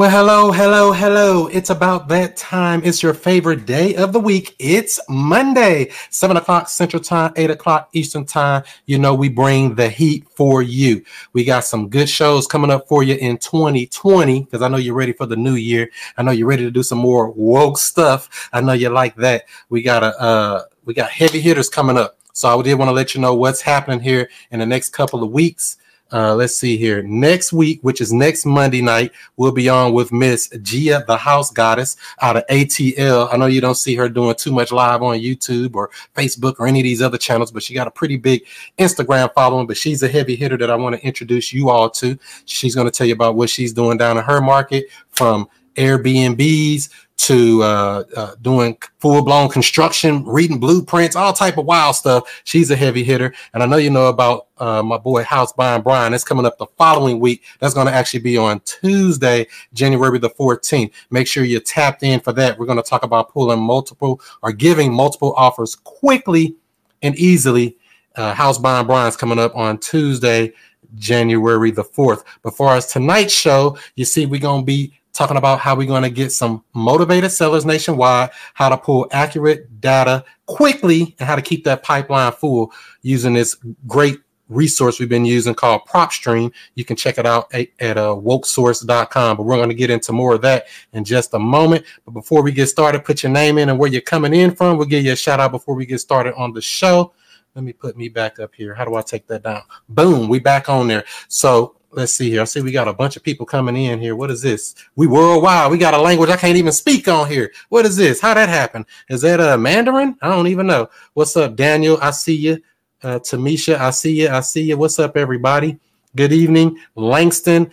Well, hello, hello, hello. It's about that time. It's your favorite day of the week. It's Monday, 7 o'clock Central Time, 8 o'clock Eastern Time. You know, we bring the heat for you. We got some good shows coming up for you in 2020 because I know you're ready for the new year. I know you're ready to do some more woke stuff. I know you like that. We got a, uh, we got heavy hitters coming up. So I did want to let you know what's happening here in the next couple of weeks. Uh, let's see here. Next week, which is next Monday night, we'll be on with Miss Gia, the house goddess out of ATL. I know you don't see her doing too much live on YouTube or Facebook or any of these other channels, but she got a pretty big Instagram following. But she's a heavy hitter that I want to introduce you all to. She's going to tell you about what she's doing down in her market from Airbnbs to uh, uh, doing full blown construction, reading blueprints, all type of wild stuff. She's a heavy hitter, and I know you know about uh, my boy House Buying Brian. That's coming up the following week. That's going to actually be on Tuesday, January the 14th. Make sure you're tapped in for that. We're going to talk about pulling multiple or giving multiple offers quickly and easily. Uh, House Buying Brian's coming up on Tuesday, January the 4th. But far as tonight's show, you see, we're going to be talking about how we're going to get some motivated sellers nationwide, how to pull accurate data quickly, and how to keep that pipeline full using this great resource we've been using called PropStream. You can check it out at, at uh, wokesource.com. But we're going to get into more of that in just a moment. But before we get started, put your name in and where you're coming in from. We'll give you a shout out before we get started on the show. Let me put me back up here. How do I take that down? Boom, we back on there. So let's see here. I see we got a bunch of people coming in here. What is this? We worldwide. We got a language I can't even speak on here. What is this? How that happen? Is that a Mandarin? I don't even know. What's up, Daniel? I see you. Uh, Tamisha, I see you. I see you. What's up, everybody? Good evening, Langston,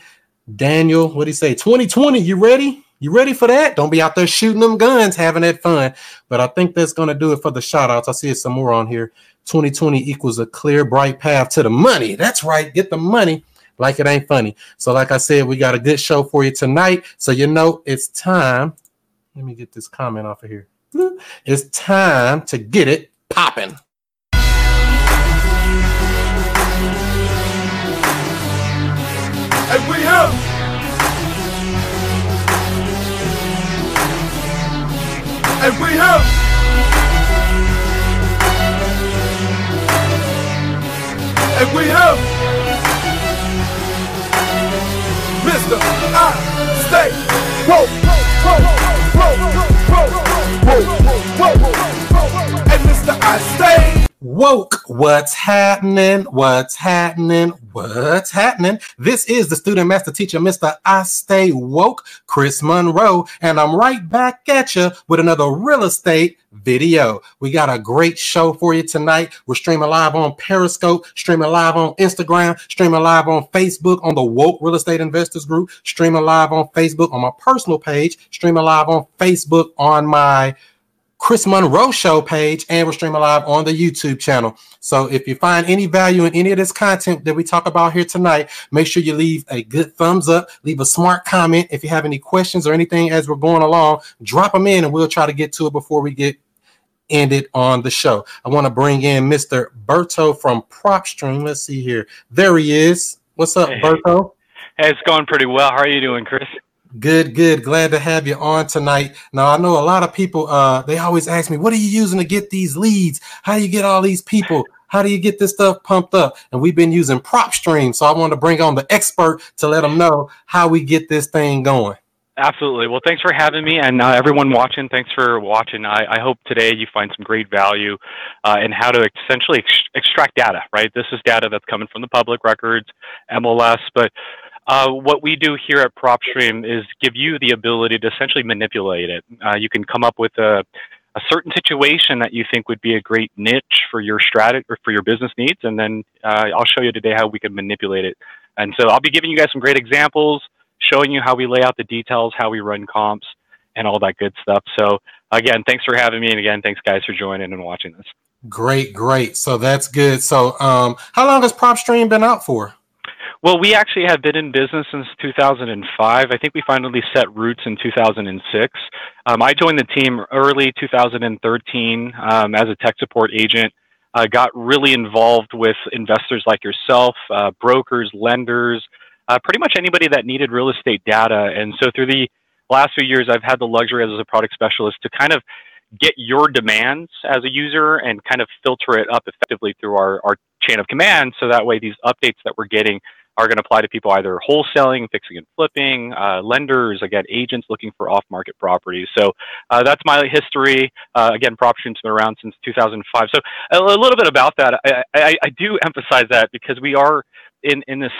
Daniel. What do you say? 2020. You ready? You ready for that? Don't be out there shooting them guns, having that fun. But I think that's going to do it for the shout outs. I see some more on here. 2020 equals a clear, bright path to the money. That's right. Get the money like it ain't funny. So, like I said, we got a good show for you tonight. So, you know, it's time. Let me get this comment off of here. It's time to get it popping. And we have. And we have. And we have. Mr. I stay woke, and Mr. I stay woke. What's happening? What's happening? What's happening? This is the student master teacher, Mr. I Stay Woke, Chris Monroe, and I'm right back at you with another real estate video. We got a great show for you tonight. We're streaming live on Periscope, streaming live on Instagram, streaming live on Facebook on the Woke Real Estate Investors Group, streaming live on Facebook on my personal page, streaming live on Facebook on my Chris Monroe Show page, and we're streaming live on the YouTube channel. So if you find any value in any of this content that we talk about here tonight, make sure you leave a good thumbs up, leave a smart comment. If you have any questions or anything as we're going along, drop them in and we'll try to get to it before we get ended on the show. I want to bring in Mr. Berto from PropStream. Let's see here. There he is. What's up, hey. Berto? Hey, it's going pretty well. How are you doing, Chris? Good, good. Glad to have you on tonight. Now I know a lot of people uh they always ask me, what are you using to get these leads? How do you get all these people? How do you get this stuff pumped up? And we've been using PropStream. So I want to bring on the expert to let them know how we get this thing going. Absolutely. Well, thanks for having me, and uh, everyone watching. Thanks for watching. I, I, hope today you find some great value uh, in how to essentially ex- extract data. Right. This is data that's coming from the public records, MLS, but uh, what we do here at PropStream is give you the ability to essentially manipulate it. Uh, you can come up with a, a, certain situation that you think would be a great niche for your strategy or for your business needs, and then uh, I'll show you today how we can manipulate it. And so I'll be giving you guys some great examples, showing you how we lay out the details, how we run comps, and all that good stuff. So again, thanks for having me, and again, thanks guys for joining and watching this. Great, great. So that's good. So, um, how long has PropStream been out for? Well, we actually have been in business since 2005. I think we finally set roots in 2006. Um, I joined the team early 2013 um, as a tech support agent. I got really involved with investors like yourself, uh, brokers, lenders, uh, pretty much anybody that needed real estate data. And so through the last few years, I've had the luxury as a product specialist to kind of get your demands as a user and kind of filter it up effectively through our, our chain of command. So that way, these updates that we're getting are going to apply to people either wholesaling, fixing and flipping, uh, lenders, again, agents looking for off market properties. So uh, that's my history. Uh, again, PropStream's been around since 2005. So a, a little bit about that. I, I, I, do emphasize that because we are in, in this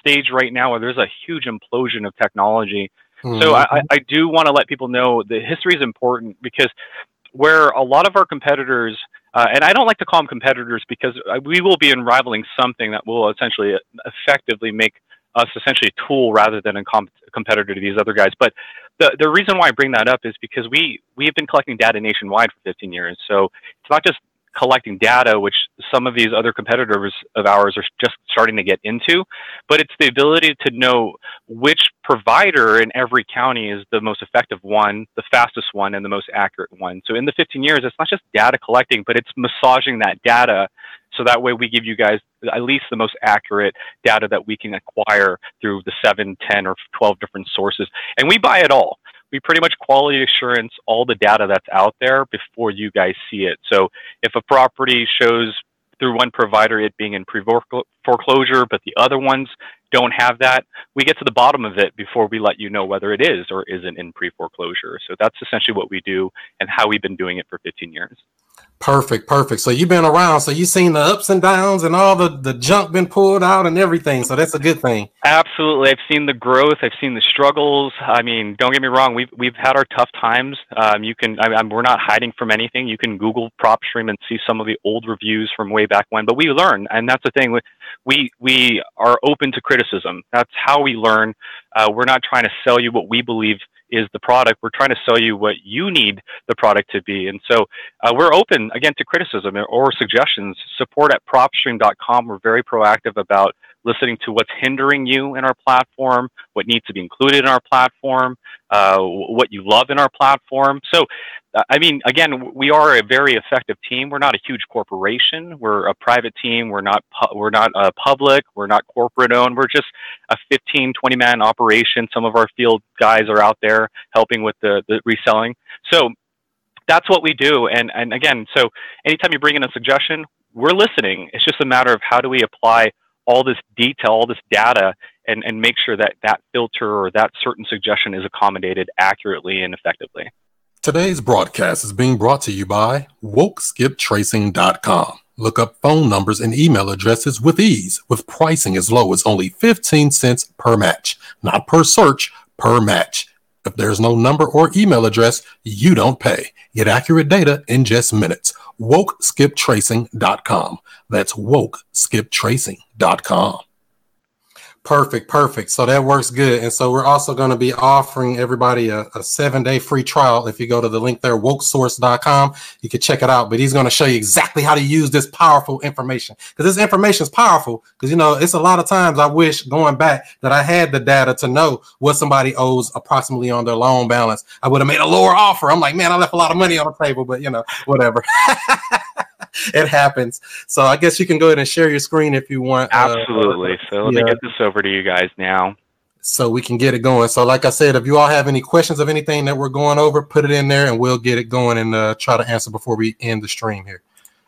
stage right now where there's a huge implosion of technology. Mm-hmm. So I, I do want to let people know the history is important because where a lot of our competitors uh, and I don't like to call them competitors because uh, we will be rivaling something that will essentially uh, effectively make us essentially a tool rather than a, comp- competitor to these other guys. But the, the reason why I bring that up is because we, we have been collecting data nationwide for 15 years. So it's not just collecting data, which some of these other competitors of ours are just starting to get into, but it's the ability to know which provider in every county is the most effective one, the fastest one, and the most accurate one. So in the 15 years, it's not just data collecting, but it's massaging that data so that way we give you guys at least the most accurate data that we can acquire through the 7, 10, or 12 different sources. And we buy it all we pretty much quality assurance all the data that's out there before you guys see it. So if a property shows through one provider it being in pre foreclosure, but the other ones don't have that, we get to the bottom of it before we let you know whether it is or isn't in pre foreclosure. So that's essentially what we do and how we've been doing it for 15 years. Perfect, perfect. So you've been around, so you've seen the ups and downs and all the the junk been pulled out and everything. So that's a good thing. Absolutely, I've seen the growth. I've seen the struggles. I mean, don't get me wrong. We've we've had our tough times. Um, you can, I, am we're not hiding from anything. You can Google PropStream and see some of the old reviews from way back when. But we learn, and that's the thing. We we are open to criticism. That's how we learn. Uh, we're not trying to sell you what we believe is the product. We're trying to sell you what you need the product to be. And so uh, we're open again to criticism or suggestions. Support at propstream.com. We're very proactive about listening to what's hindering you in our platform, what needs to be included in our platform, uh, what you love in our platform. So, I mean, again, we are a very effective team. We're not a huge corporation. We're a private team. We're not pu- we're not uh, public. We're not corporate owned. We're just a 15, 20 man operation. Some of our field guys are out there helping with the, the reselling. So that's what we do. And and again, so anytime you bring in a suggestion, we're listening. It's just a matter of how do we apply all this detail, all this data, and, and make sure that that filter or that certain suggestion is accommodated accurately and effectively. Today's broadcast is being brought to you by WokeSkipTracing.com. Look up phone numbers and email addresses with ease, with pricing as low as only 15 cents per match, not per search, per match. If there's no number or email address, you don't pay. Get accurate data in just minutes. WokeSkipTracing.com. That's WokeSkipTracing.com. Perfect, perfect. So that works good. And so we're also going to be offering everybody a, a, seven day free trial. If you go to the link there, wokesource.com, you can check it out. But he's going to show you exactly how to use this powerful information because this information is powerful. Because, you know, it's a lot of times I wish going back that I had the data to know what somebody owes approximately on their loan balance. I would have made a lower offer. I'm like, man, I left a lot of money on the table, but, you know, whatever. it happens. So I guess you can go ahead and share your screen if you want. Uh, Absolutely. Uh, so let yeah. me get this over to you guys now. So we can get it going. So, like I said, if you all have any questions of anything that we're going over, put it in there and we'll get it going and uh, try to answer before we end the stream here.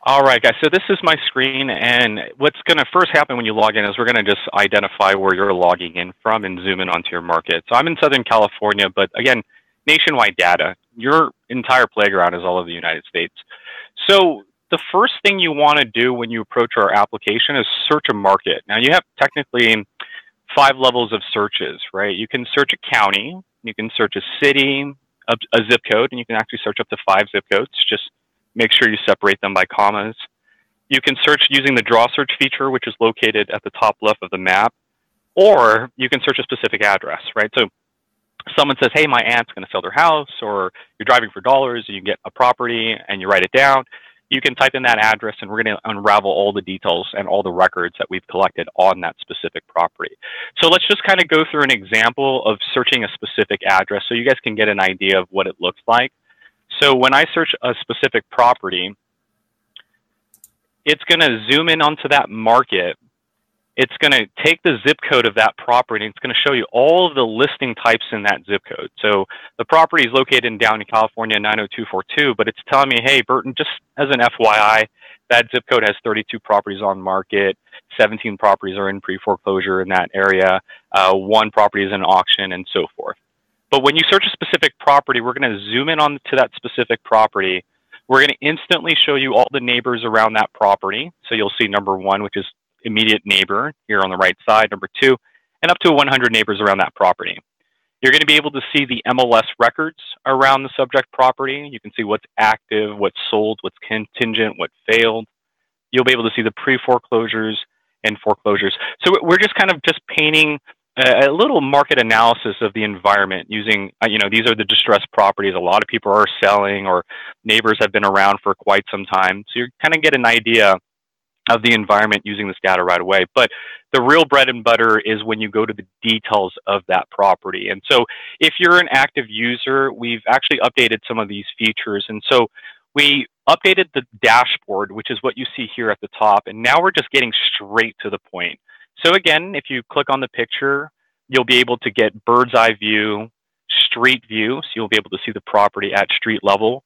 All right, guys. So this is my screen, and what's going to first happen when you log in is we're going to just identify where you're logging in from and zoom in onto your market. So I'm in Southern California, but again, nationwide data. Your entire playground is all over the United States. So the first thing you want to do when you approach our application is search a market. Now, you have technically five levels of searches, right? You can search a county, you can search a city, a, a zip code, and you can actually search up to five zip codes. Just make sure you separate them by commas. You can search using the draw search feature, which is located at the top left of the map, or you can search a specific address, right? So someone says, hey, my aunt's going to sell their house, or you're driving for dollars and you get a property and you write it down you can type in that address and we're going to unravel all the details and all the records that we've collected on that specific property. So let's just kind of go through an example of searching a specific address so you guys can get an idea of what it looks like. So when I search a specific property, it's going to zoom in onto that market it's going to take the zip code of that property and it's going to show you all of the listing types in that zip code. So the property is located in Downey, California 90242, but it's telling me, hey, Burton, just as an FYI, that zip code has 32 properties on market, 17 properties are in pre foreclosure in that area, uh, one property is in auction, and so forth. But when you search a specific property, we're going to zoom in on to that specific property. We're going to instantly show you all the neighbors around that property. So you'll see number one, which is immediate neighbor here on the right side, number two, and up to 100 neighbors around that property. You're going to be able to see the MLS records around the subject property. You can see what's active, what's sold, what's contingent, what failed. You'll be able to see the pre-foreclosures and foreclosures. So we're just kind of just painting a, little market analysis of the environment using, uh, you know, these are the distressed properties. A lot of people are selling or neighbors have been around for quite some time. So you kind of get an idea of the environment using this data right away. But the real bread and butter is when you go to the details of that property. And so if you're an active user, we've actually updated some of these features. And so we updated the dashboard, which is what you see here at the top. And now we're just getting straight to the point. So again, if you click on the picture, you'll be able to get bird's eye view, street view. So you'll be able to see the property at street level.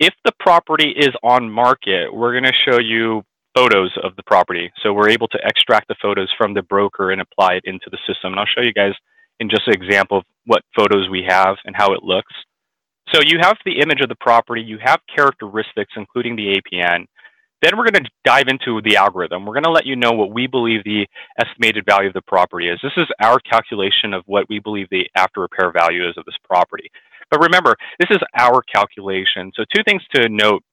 If the property is on market, we're going to show you photos of the property. So we're able to extract the photos from the broker and apply it into the system. And I'll show you guys in just an example of what photos we have and how it looks. So you have the image of the property, you have characteristics, including the APN. Then we're going to dive into the algorithm. We're going to let you know what we believe the estimated value of the property is. This is our calculation of what we believe the after repair value is of this property. But remember, this is our calculation. So two things to note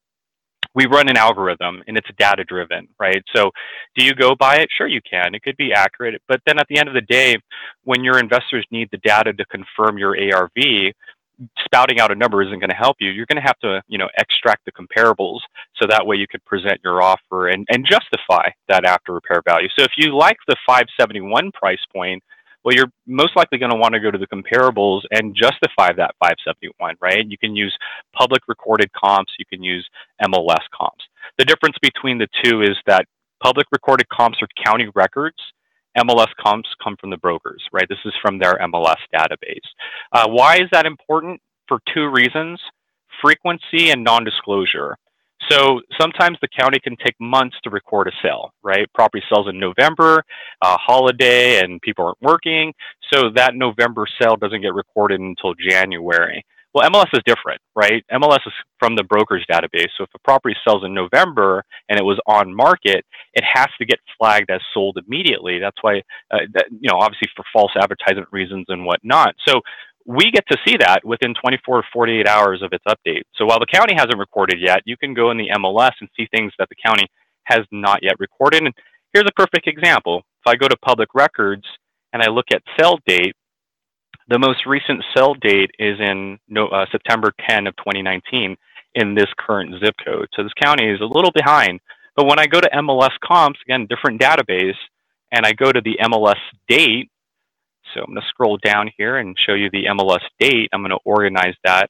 we run an algorithm and it's data driven, right? So do you go by it? Sure, you can. It could be accurate. But then at the end of the day, when your investors need the data to confirm your ARV, spouting out a number isn't going to help you. You're going to have to, you know, extract the comparables so that way you could present your offer and, and justify that after repair value. So if you like the 571 price point, well, you're most likely going to want to go to the comparables and justify that 571, right? You can use public recorded comps, you can use MLS comps. The difference between the two is that public recorded comps are county records. MLS comps come from the brokers, right? This is from their MLS database. Uh, why is that important? For two reasons frequency and non disclosure. So sometimes the county can take months to record a sale, right? Property sells in November, uh, holiday, and people aren't working. So that November sale doesn't get recorded until January. Well, MLS is different, right? MLS is from the broker's database. So if a property sells in November and it was on market, it has to get flagged as sold immediately. That's why, uh, that, you know, obviously for false advertisement reasons and whatnot. So we get to see that within 24 to 48 hours of its update. So while the county hasn't recorded yet, you can go in the MLS and see things that the county has not yet recorded. And here's a perfect example. If I go to public records and I look at sell date, the most recent sell date is in uh, September 10 of 2019 in this current zip code. So this county is a little behind. But when I go to MLS comps, again, different database, and I go to the MLS date, so I'm going to scroll down here and show you the MLS date. I'm going to organize that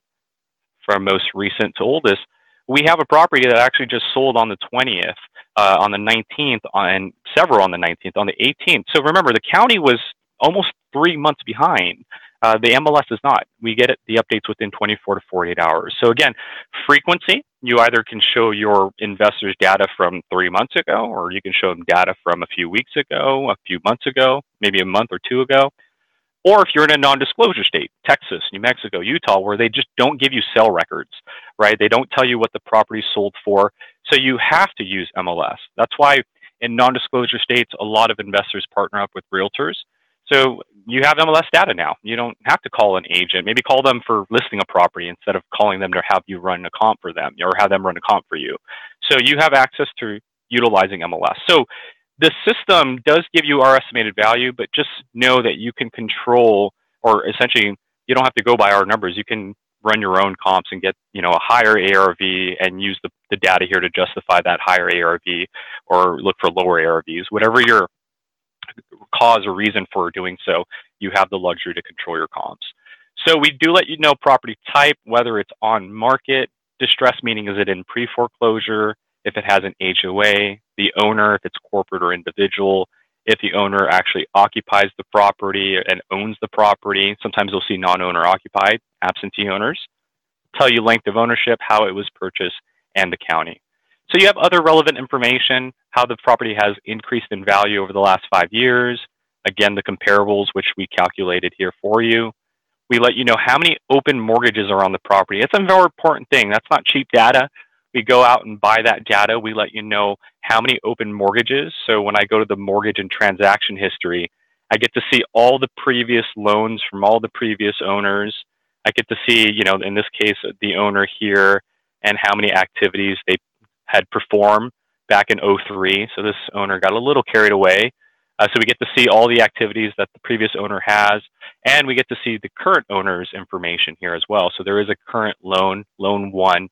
from most recent to oldest. We have a property that actually just sold on the 20th, uh, on the 19th, and several on the 19th, on the 18th. So remember, the county was almost three months behind. Uh, the MLS is not. We get it, the updates within 24 to 48 hours. So again, frequency, you either can show your investors data from three months ago, or you can show them data from a few weeks ago, a few months ago, maybe a month or two ago. Or if you're in a non-disclosure state, Texas, New Mexico, Utah, where they just don't give you sale records, right? They don't tell you what the property sold for. So you have to use MLS. That's why in non-disclosure states, a lot of investors partner up with realtors. So you have MLS data now. You don't have to call an agent. Maybe call them for listing a property instead of calling them to have you run a comp for them or have them run a comp for you. So you have access to utilizing MLS. So the system does give you our estimated value, but just know that you can control, or essentially, you don't have to go by our numbers. You can run your own comps and get you know a higher ARV and use the, the data here to justify that higher ARV or look for lower ARVs. Whatever your cause or reason for doing so, you have the luxury to control your comps. So we do let you know property type, whether it's on market, distress meaning is it in pre-foreclosure, if it has an HOA, the owner, if it's corporate or individual, if the owner actually occupies the property and owns the property. Sometimes you'll see non-owner occupied, absentee owners. Tell you length of ownership, how it was purchased, and the county. So you have other relevant information, how the property has increased in value over the last five years. Again, the comparables, which we calculated here for you. We let you know how many open mortgages are on the property. It's a very important thing. That's not cheap data. We go out and buy that data. We let you know how many open mortgages. So when I go to the mortgage and transaction history, I get to see all the previous loans from all the previous owners. I get to see, you know, in this case, the owner here and how many activities they had performed back in 03. So this owner got a little carried away. Uh, so we get to see all the activities that the previous owner has, and we get to see the current owner's information here as well. So there is a current loan, loan one,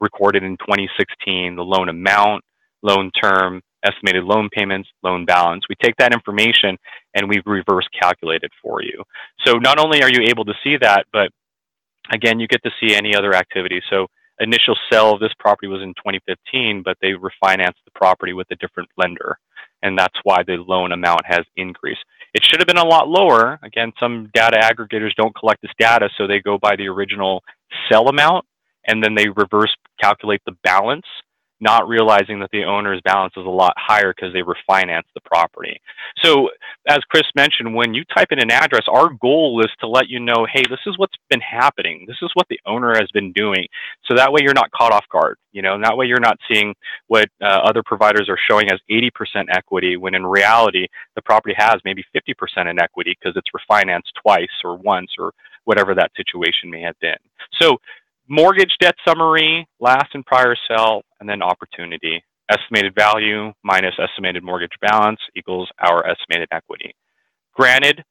recorded in 2016, the loan amount, loan term, estimated loan payments, loan balance. We take that information and we reverse calculate it for you. So not only are you able to see that, but again, you get to see any other activity. So initial sale of this property was in 2015, but they refinanced the property with a different lender. And that's why the loan amount has increased. It should have been a lot lower. Again, some data aggregators don't collect this data, so they go by the original sell amount and then they reverse calculate the balance not realizing that the owner's balance is a lot higher because they refinanced the property. So, as Chris mentioned, when you type in an address, our goal is to let you know, hey, this is what's been happening. This is what the owner has been doing. So that way you're not caught off guard. You know, and that way you're not seeing what uh, other providers are showing as 80% equity when in reality the property has maybe 50% in equity because it's refinanced twice or once or whatever that situation may have been. So mortgage debt summary, last and prior sale, and then opportunity. Estimated value minus estimated mortgage balance equals our estimated equity. Granted,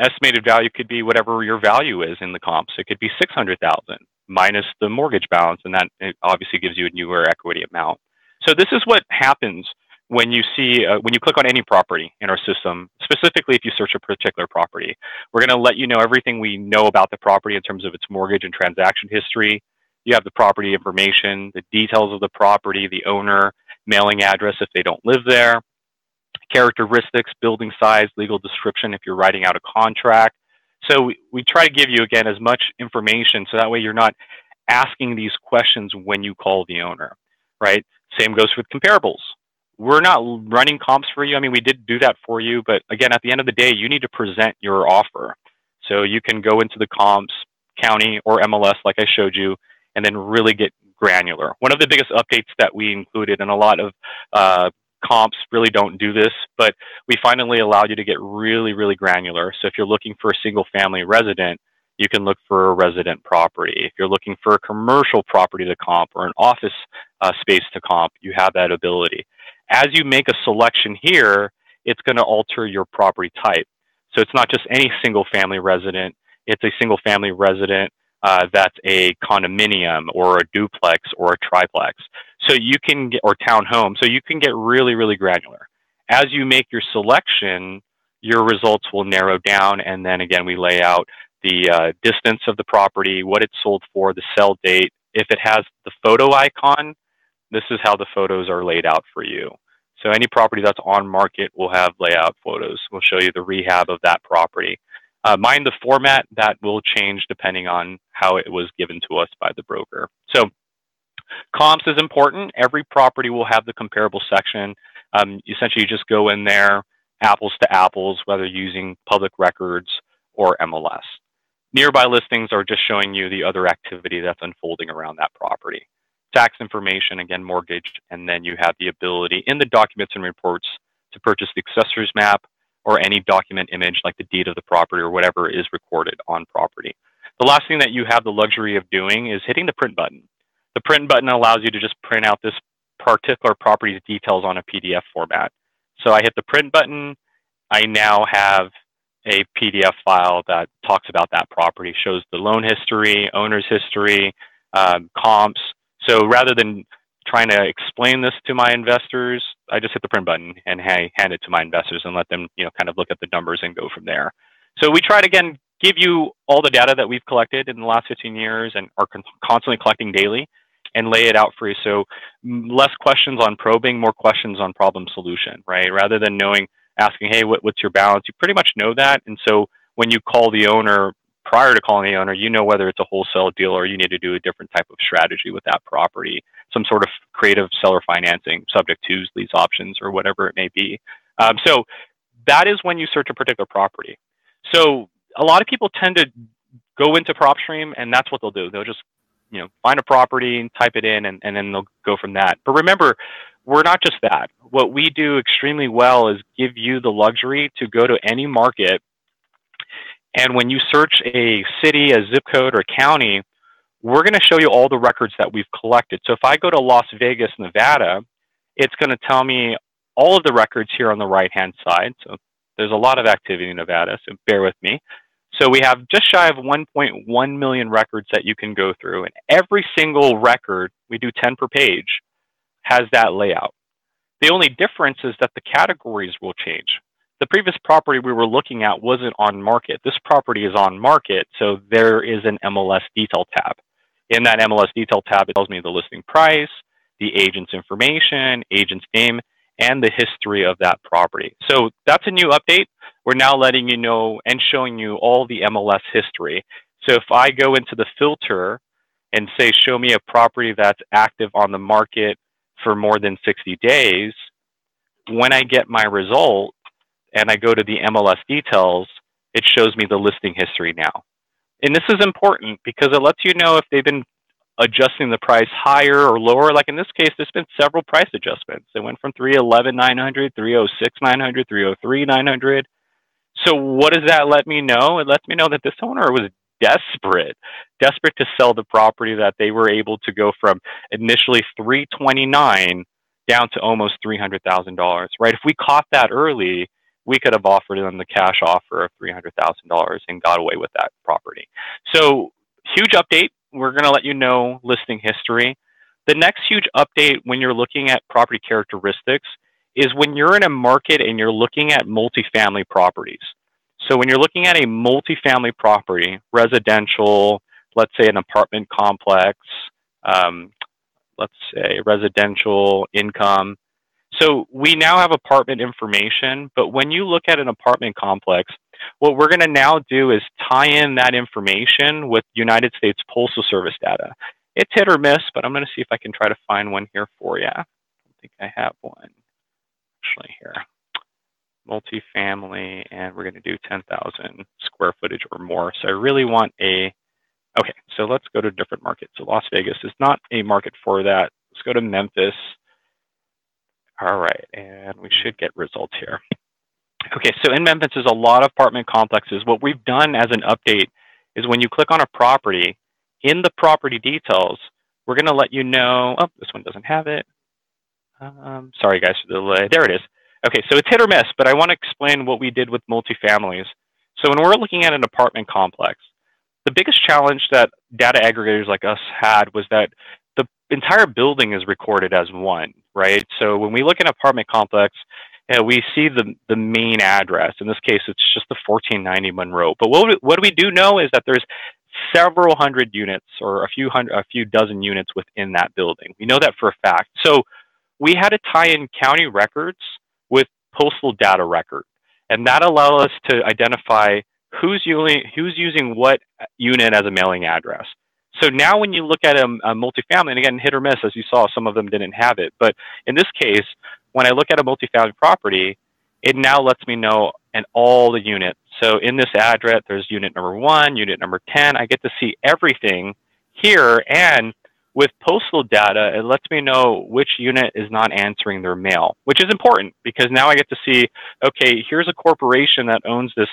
estimated value could be whatever your value is in the comps. It could be 600,000 minus the mortgage balance, and that obviously gives you a newer equity amount. So this is what happens when you see uh, when you click on any property in our system specifically if you search a particular property we're going to let you know everything we know about the property in terms of its mortgage and transaction history you have the property information the details of the property the owner mailing address if they don't live there characteristics building size legal description if you're writing out a contract so we, we try to give you again as much information so that way you're not asking these questions when you call the owner right same goes with comparables we're not running comps for you. I mean, we did do that for you, but again, at the end of the day, you need to present your offer. So you can go into the comps, county or MLS, like I showed you, and then really get granular. One of the biggest updates that we included, and a lot of uh, comps really don't do this, but we finally allowed you to get really, really granular. So if you're looking for a single family resident, you can look for a resident property. If you're looking for a commercial property to comp or an office uh, space to comp, you have that ability. As you make a selection here, it's going to alter your property type. So it's not just any single family resident, it's a single family resident uh, that's a condominium or a duplex or a triplex. So you can get, or townhome. So you can get really, really granular. As you make your selection, your results will narrow down. And then again, we lay out the uh, distance of the property, what it's sold for, the sell date. If it has the photo icon, this is how the photos are laid out for you. So any property that's on market will have layout photos. We'll show you the rehab of that property. Uh, mind the format, that will change depending on how it was given to us by the broker. So comps is important. Every property will have the comparable section. Um, essentially, you just go in there, apples to apples, whether using public records or MLS. Nearby listings are just showing you the other activity that's unfolding around that property tax information, again, mortgage, and then you have the ability in the documents and reports to purchase the assessor's map or any document image like the deed of the property or whatever is recorded on property. The last thing that you have the luxury of doing is hitting the print button. The print button allows you to just print out this particular property's details on a PDF format. So I hit the print button. I now have a PDF file that talks about that property, shows the loan history, owner's history, um, comps, so rather than trying to explain this to my investors, I just hit the print button and hey, hand it to my investors and let them, you know, kind of look at the numbers and go from there. So we try to again give you all the data that we've collected in the last 15 years and are con- constantly collecting daily and lay it out for you. So less questions on probing, more questions on problem solution, right? Rather than knowing asking, hey, what, what's your balance? You pretty much know that. And so when you call the owner prior to calling the owner, you know whether it's a wholesale deal or you need to do a different type of strategy with that property, some sort of creative seller financing, subject to lease options, or whatever it may be. Um, so that is when you search a particular property. So a lot of people tend to go into PropStream and that's what they'll do. They'll just you know find a property, and type it in, and, and then they'll go from that. But remember, we're not just that. What we do extremely well is give you the luxury to go to any market and when you search a city, a zip code, or county, we're going to show you all the records that we've collected. So if I go to Las Vegas, Nevada, it's going to tell me all of the records here on the right hand side. So there's a lot of activity in Nevada, so bear with me. So we have just shy of 1.1 million records that you can go through, and every single record, we do 10 per page, has that layout. The only difference is that the categories will change the previous property we were looking at wasn't on market. This property is on market, so there is an MLS detail tab. In that MLS detail tab, it tells me the listing price, the agent's information, agent's name, and the history of that property. So that's a new update. We're now letting you know and showing you all the MLS history. So if I go into the filter and say, show me a property that's active on the market for more than 60 days, when I get my result, and I go to the MLS details, it shows me the listing history now. And this is important because it lets you know if they've been adjusting the price higher or lower. Like in this case, there's been several price adjustments. It went from 311 900, 306 900, 303 900. So what does that let me know? It lets me know that this owner was desperate, desperate to sell the property that they were able to go from initially 329 down to almost $300,000, right? If we caught that early, we could have offered them the cash offer of $300,000 and got away with that property. So, huge update. We're going to let you know listing history. The next huge update when you're looking at property characteristics is when you're in a market and you're looking at multifamily properties. So, when you're looking at a multifamily property, residential, let's say an apartment complex, um, let's say residential income, so we now have apartment information, but when you look at an apartment complex, what we're going to now do is tie in that information with United States Postal Service data. It's hit or miss, but I'm going to see if I can try to find one here for you. I think I have one actually here. Multifamily, and we're going to do 10,000 square footage or more. So I really want a, okay, so let's go to a different market. So Las Vegas is not a market for that. Let's go to Memphis. All right, and we should get results here. Okay, so in Memphis, there's a lot of apartment complexes. What we've done as an update is when you click on a property, in the property details, we're going to let you know. Oh, this one doesn't have it. Um, sorry, guys, for the delay. There it is. Okay, so it's hit or miss, but I want to explain what we did with multifamilies. So when we're looking at an apartment complex, the biggest challenge that data aggregators like us had was that the entire building is recorded as one right? So when we look at an apartment complex, you know, we see the, the main address. In this case, it's just the 1490 Monroe. But what, we, what we do know is that there's several hundred units or a few hundred, a few dozen units within that building. We know that for a fact. So we had to tie in county records with postal data record. And that allowed us to identify who's using, who's using what unit as a mailing address. So now when you look at a, a multifamily, and again, hit or miss, as you saw, some of them didn't have it. But in this case, when I look at a multifamily property, it now lets me know and all the units. So in this address, there's unit number one, unit number 10. I get to see everything here. And with postal data, it lets me know which unit is not answering their mail, which is important because now I get to see, okay, here's a corporation that owns this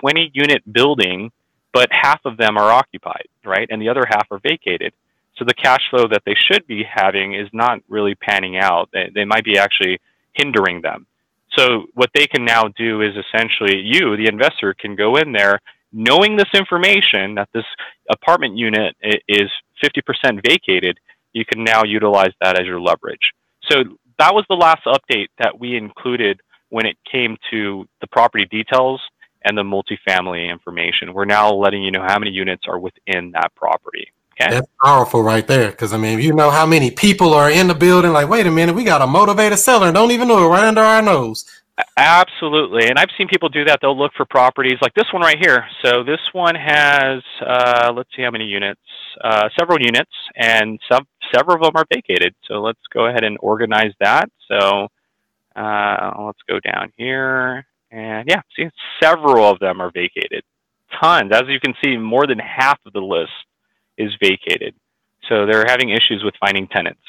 20 unit building but half of them are occupied, right? And the other half are vacated. So the cash flow that they should be having is not really panning out. They, they might be actually hindering them. So what they can now do is essentially you, the investor, can go in there knowing this information that this apartment unit is 50% vacated, you can now utilize that as your leverage. So that was the last update that we included when it came to the property details and the multifamily information. We're now letting you know how many units are within that property. Okay? That's powerful right there. Because I mean, you know how many people are in the building. Like, wait a minute, we got a motivated seller. and Don't even know it right under our nose. Absolutely, and I've seen people do that. They'll look for properties like this one right here. So this one has, uh, let's see how many units, uh, several units, and some several of them are vacated. So let's go ahead and organize that. So uh, let's go down here, and yeah, see, several of them are vacated. Tons, as you can see, more than half of the list is vacated. So they're having issues with finding tenants.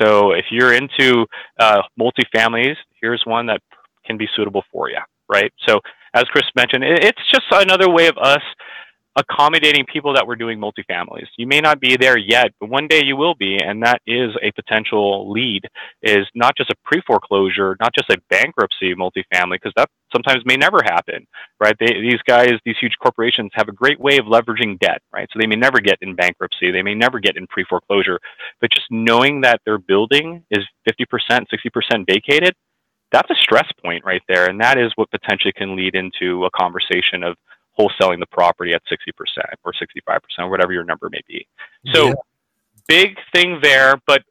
So if you're into uh, multifamilies, here's one that can be suitable for you, right? So as Chris mentioned, it's just another way of us accommodating people that were doing multifamilies. You may not be there yet, but one day you will be, and that is a potential lead. Is not just a pre-foreclosure, not just a bankruptcy multifamily, because that sometimes may never happen, right? They, these guys, these huge corporations, have a great way of leveraging debt, right? So they may never get in bankruptcy, they may never get in pre-foreclosure, but just knowing that their building is 50%, 60% vacated, that's a stress point right there, and that is what potentially can lead into a conversation of wholesaling the property at 60% or 65% or whatever your number may be. So yeah. big thing there, but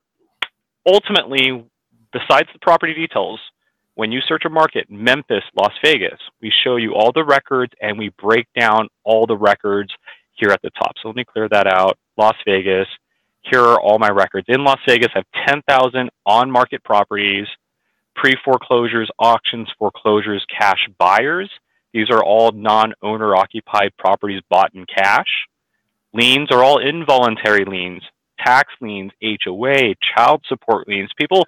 ultimately, besides the property details, when you search a market, Memphis, Las Vegas, we show you all the records and we break down all the records here at the top. So let me clear that out. Las Vegas, here are all my records. In Las Vegas, I have 10,000 on market properties, pre foreclosures, auctions, foreclosures, cash buyers. These are all non-owner occupied properties bought in cash. Liens are all involuntary liens, tax liens, HOA, child support liens. People,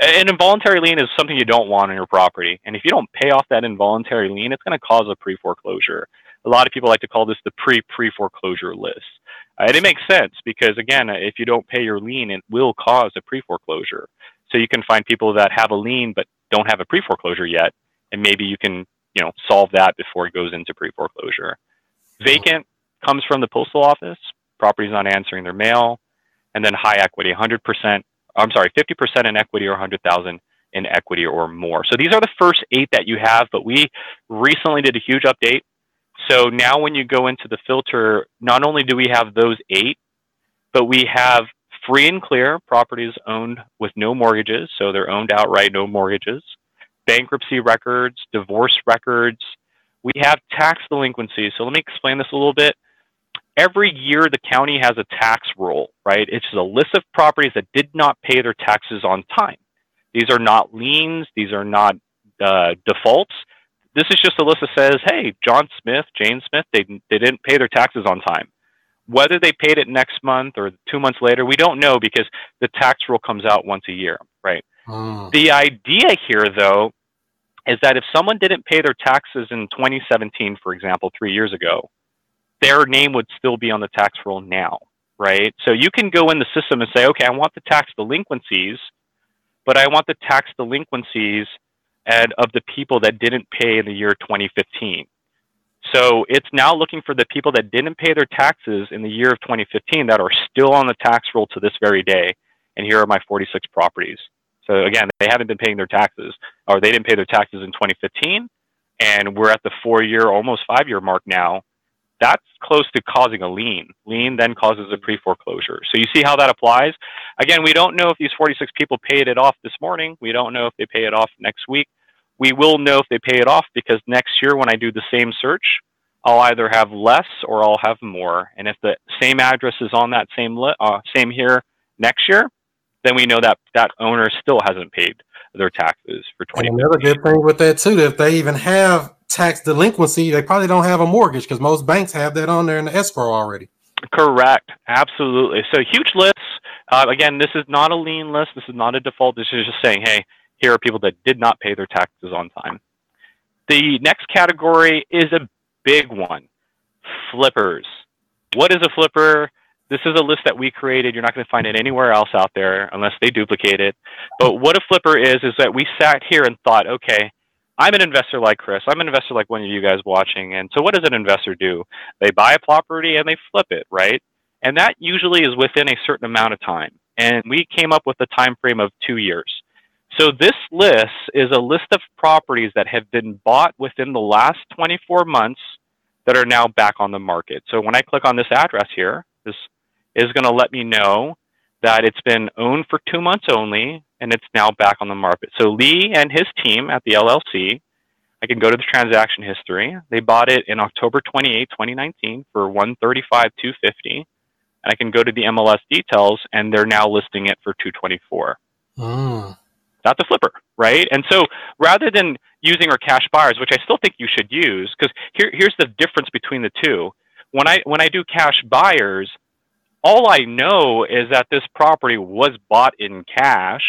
an involuntary lien is something you don't want on your property. And if you don't pay off that involuntary lien, it's going to cause a pre-foreclosure. A lot of people like to call this the pre-pre-foreclosure list. Uh, and it makes sense because again, if you don't pay your lien, it will cause a pre-foreclosure. So you can find people that have a lien but don't have a pre-foreclosure yet, and maybe you can you know solve that before it goes into pre-foreclosure. Vacant comes from the postal office. Property's not answering their mail, and then high equity, 100%. I'm sorry, 50% in equity or 100,000 in equity or more. So these are the first eight that you have, but we recently did a huge update. So now when you go into the filter, not only do we have those eight, but we have free and clear properties owned with no mortgages. So they're owned outright, no mortgages bankruptcy records, divorce records. We have tax delinquencies. So let me explain this a little bit. Every year, the county has a tax roll, right? It's a list of properties that did not pay their taxes on time. These are not liens, these are not uh, defaults. This is just a list that says, hey, John Smith, Jane Smith, they, they didn't pay their taxes on time. Whether they paid it next month or two months later, we don't know because the tax roll comes out once a year, right? Hmm. The idea here, though, is that if someone didn't pay their taxes in 2017, for example, three years ago, their name would still be on the tax roll now, right? So you can go in the system and say, okay, I want the tax delinquencies, but I want the tax delinquencies and of the people that didn't pay in the year 2015. So it's now looking for the people that didn't pay their taxes in the year of 2015 that are still on the tax roll to this very day. And here are my 46 properties. So again, they haven't been paying their taxes, or they didn't pay their taxes in 2015, and we're at the four-year, almost five-year mark now. That's close to causing a lien. Lien then causes a pre-foreclosure. So you see how that applies. Again, we don't know if these 46 people paid it off this morning. We don't know if they pay it off next week. We will know if they pay it off because next year when I do the same search, I'll either have less or I'll have more. And if the same address is on that same li- uh, same here next year, then we know that that owner still hasn't paid their taxes for 20 and another good thing with that too if they even have tax delinquency they probably don't have a mortgage because most banks have that on there in the escrow already. Correct. Absolutely. So huge lists uh, again this is not a lien list. This is not a default. This is just saying hey here are people that did not pay their taxes on time. The next category is a big one. Flippers. What is a flipper this is a list that we created. You're not going to find it anywhere else out there unless they duplicate it. But what a flipper is, is that we sat here and thought, okay, I'm an investor like Chris. I'm an investor like one of you guys watching. And so what does an investor do? They buy a property and they flip it, right? And that usually is within a certain amount of time. And we came up with a time frame of two years. So this list is a list of properties that have been bought within the last 24 months that are now back on the market. So when I click on this address here, this is going to let me know that it's been owned for two months only and it's now back on the market. So Lee and his team at the LLC, I can go to the transaction history. They bought it in October 28, 2019 for 135 250 and I can go to the MLS details and they're now listing it for 224. Mm. That's a flipper, right? And so rather than using our cash buyers, which I still think you should use, because here, here's the difference between the two. When I when I do cash buyers, all I know is that this property was bought in cash,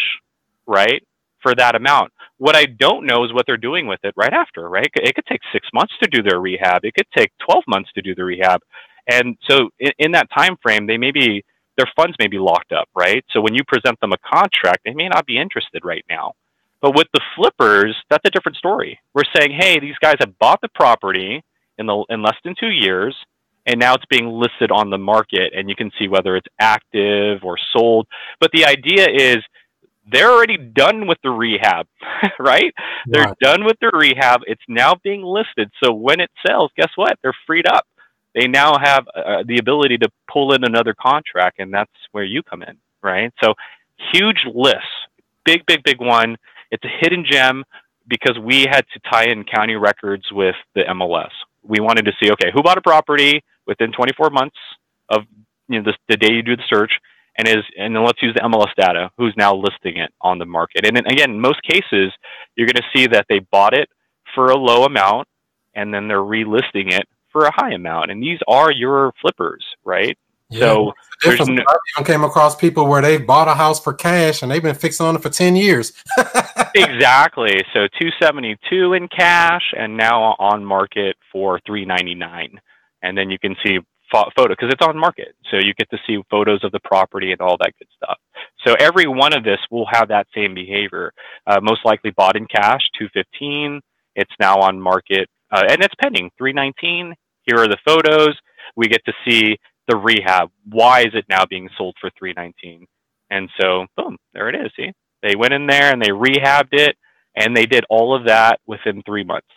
right, for that amount. What I don't know is what they're doing with it right after, right? It could take six months to do their rehab. It could take 12 months to do the rehab. And so in, in that time frame, they may be their funds may be locked up, right? So when you present them a contract, they may not be interested right now. But with the flippers, that's a different story. We're saying, hey, these guys have bought the property in the in less than two years and now it's being listed on the market and you can see whether it's active or sold. But the idea is they're already done with the rehab right? They're done with the rehab. It's now being listed. So when it sells guess what? They're freed up. They now have uh, the ability to pull in another contract and that's where you come in right? So huge list. Big big big one. It's a hidden gem because we had to tie in county records with the MLS. We wanted to see, okay, who bought a property within 24 months of you know the, the day you do the search, and is and then let's use the MLS data. Who's now listing it on the market? And then again, in most cases, you're going to see that they bought it for a low amount, and then they're relisting it for a high amount. And these are your flippers, right? Yeah. So The there's difference. no- I came across people where they bought a house for cash and they've been fixing on it for 10 years. exactly. So 272 in cash and now on market for 399. And then you can see pho- photo because it's on market. So you get to see photos of the property and all that good stuff. So every one of this will have that same behavior. Uh, most likely bought in cash 215. It's now on market uh, and it's pending 319. Here are the photos. We get to see the rehab. Why is it now being sold for 319? And so boom, there it is. See? They went in there and they rehabbed it, and they did all of that within three months.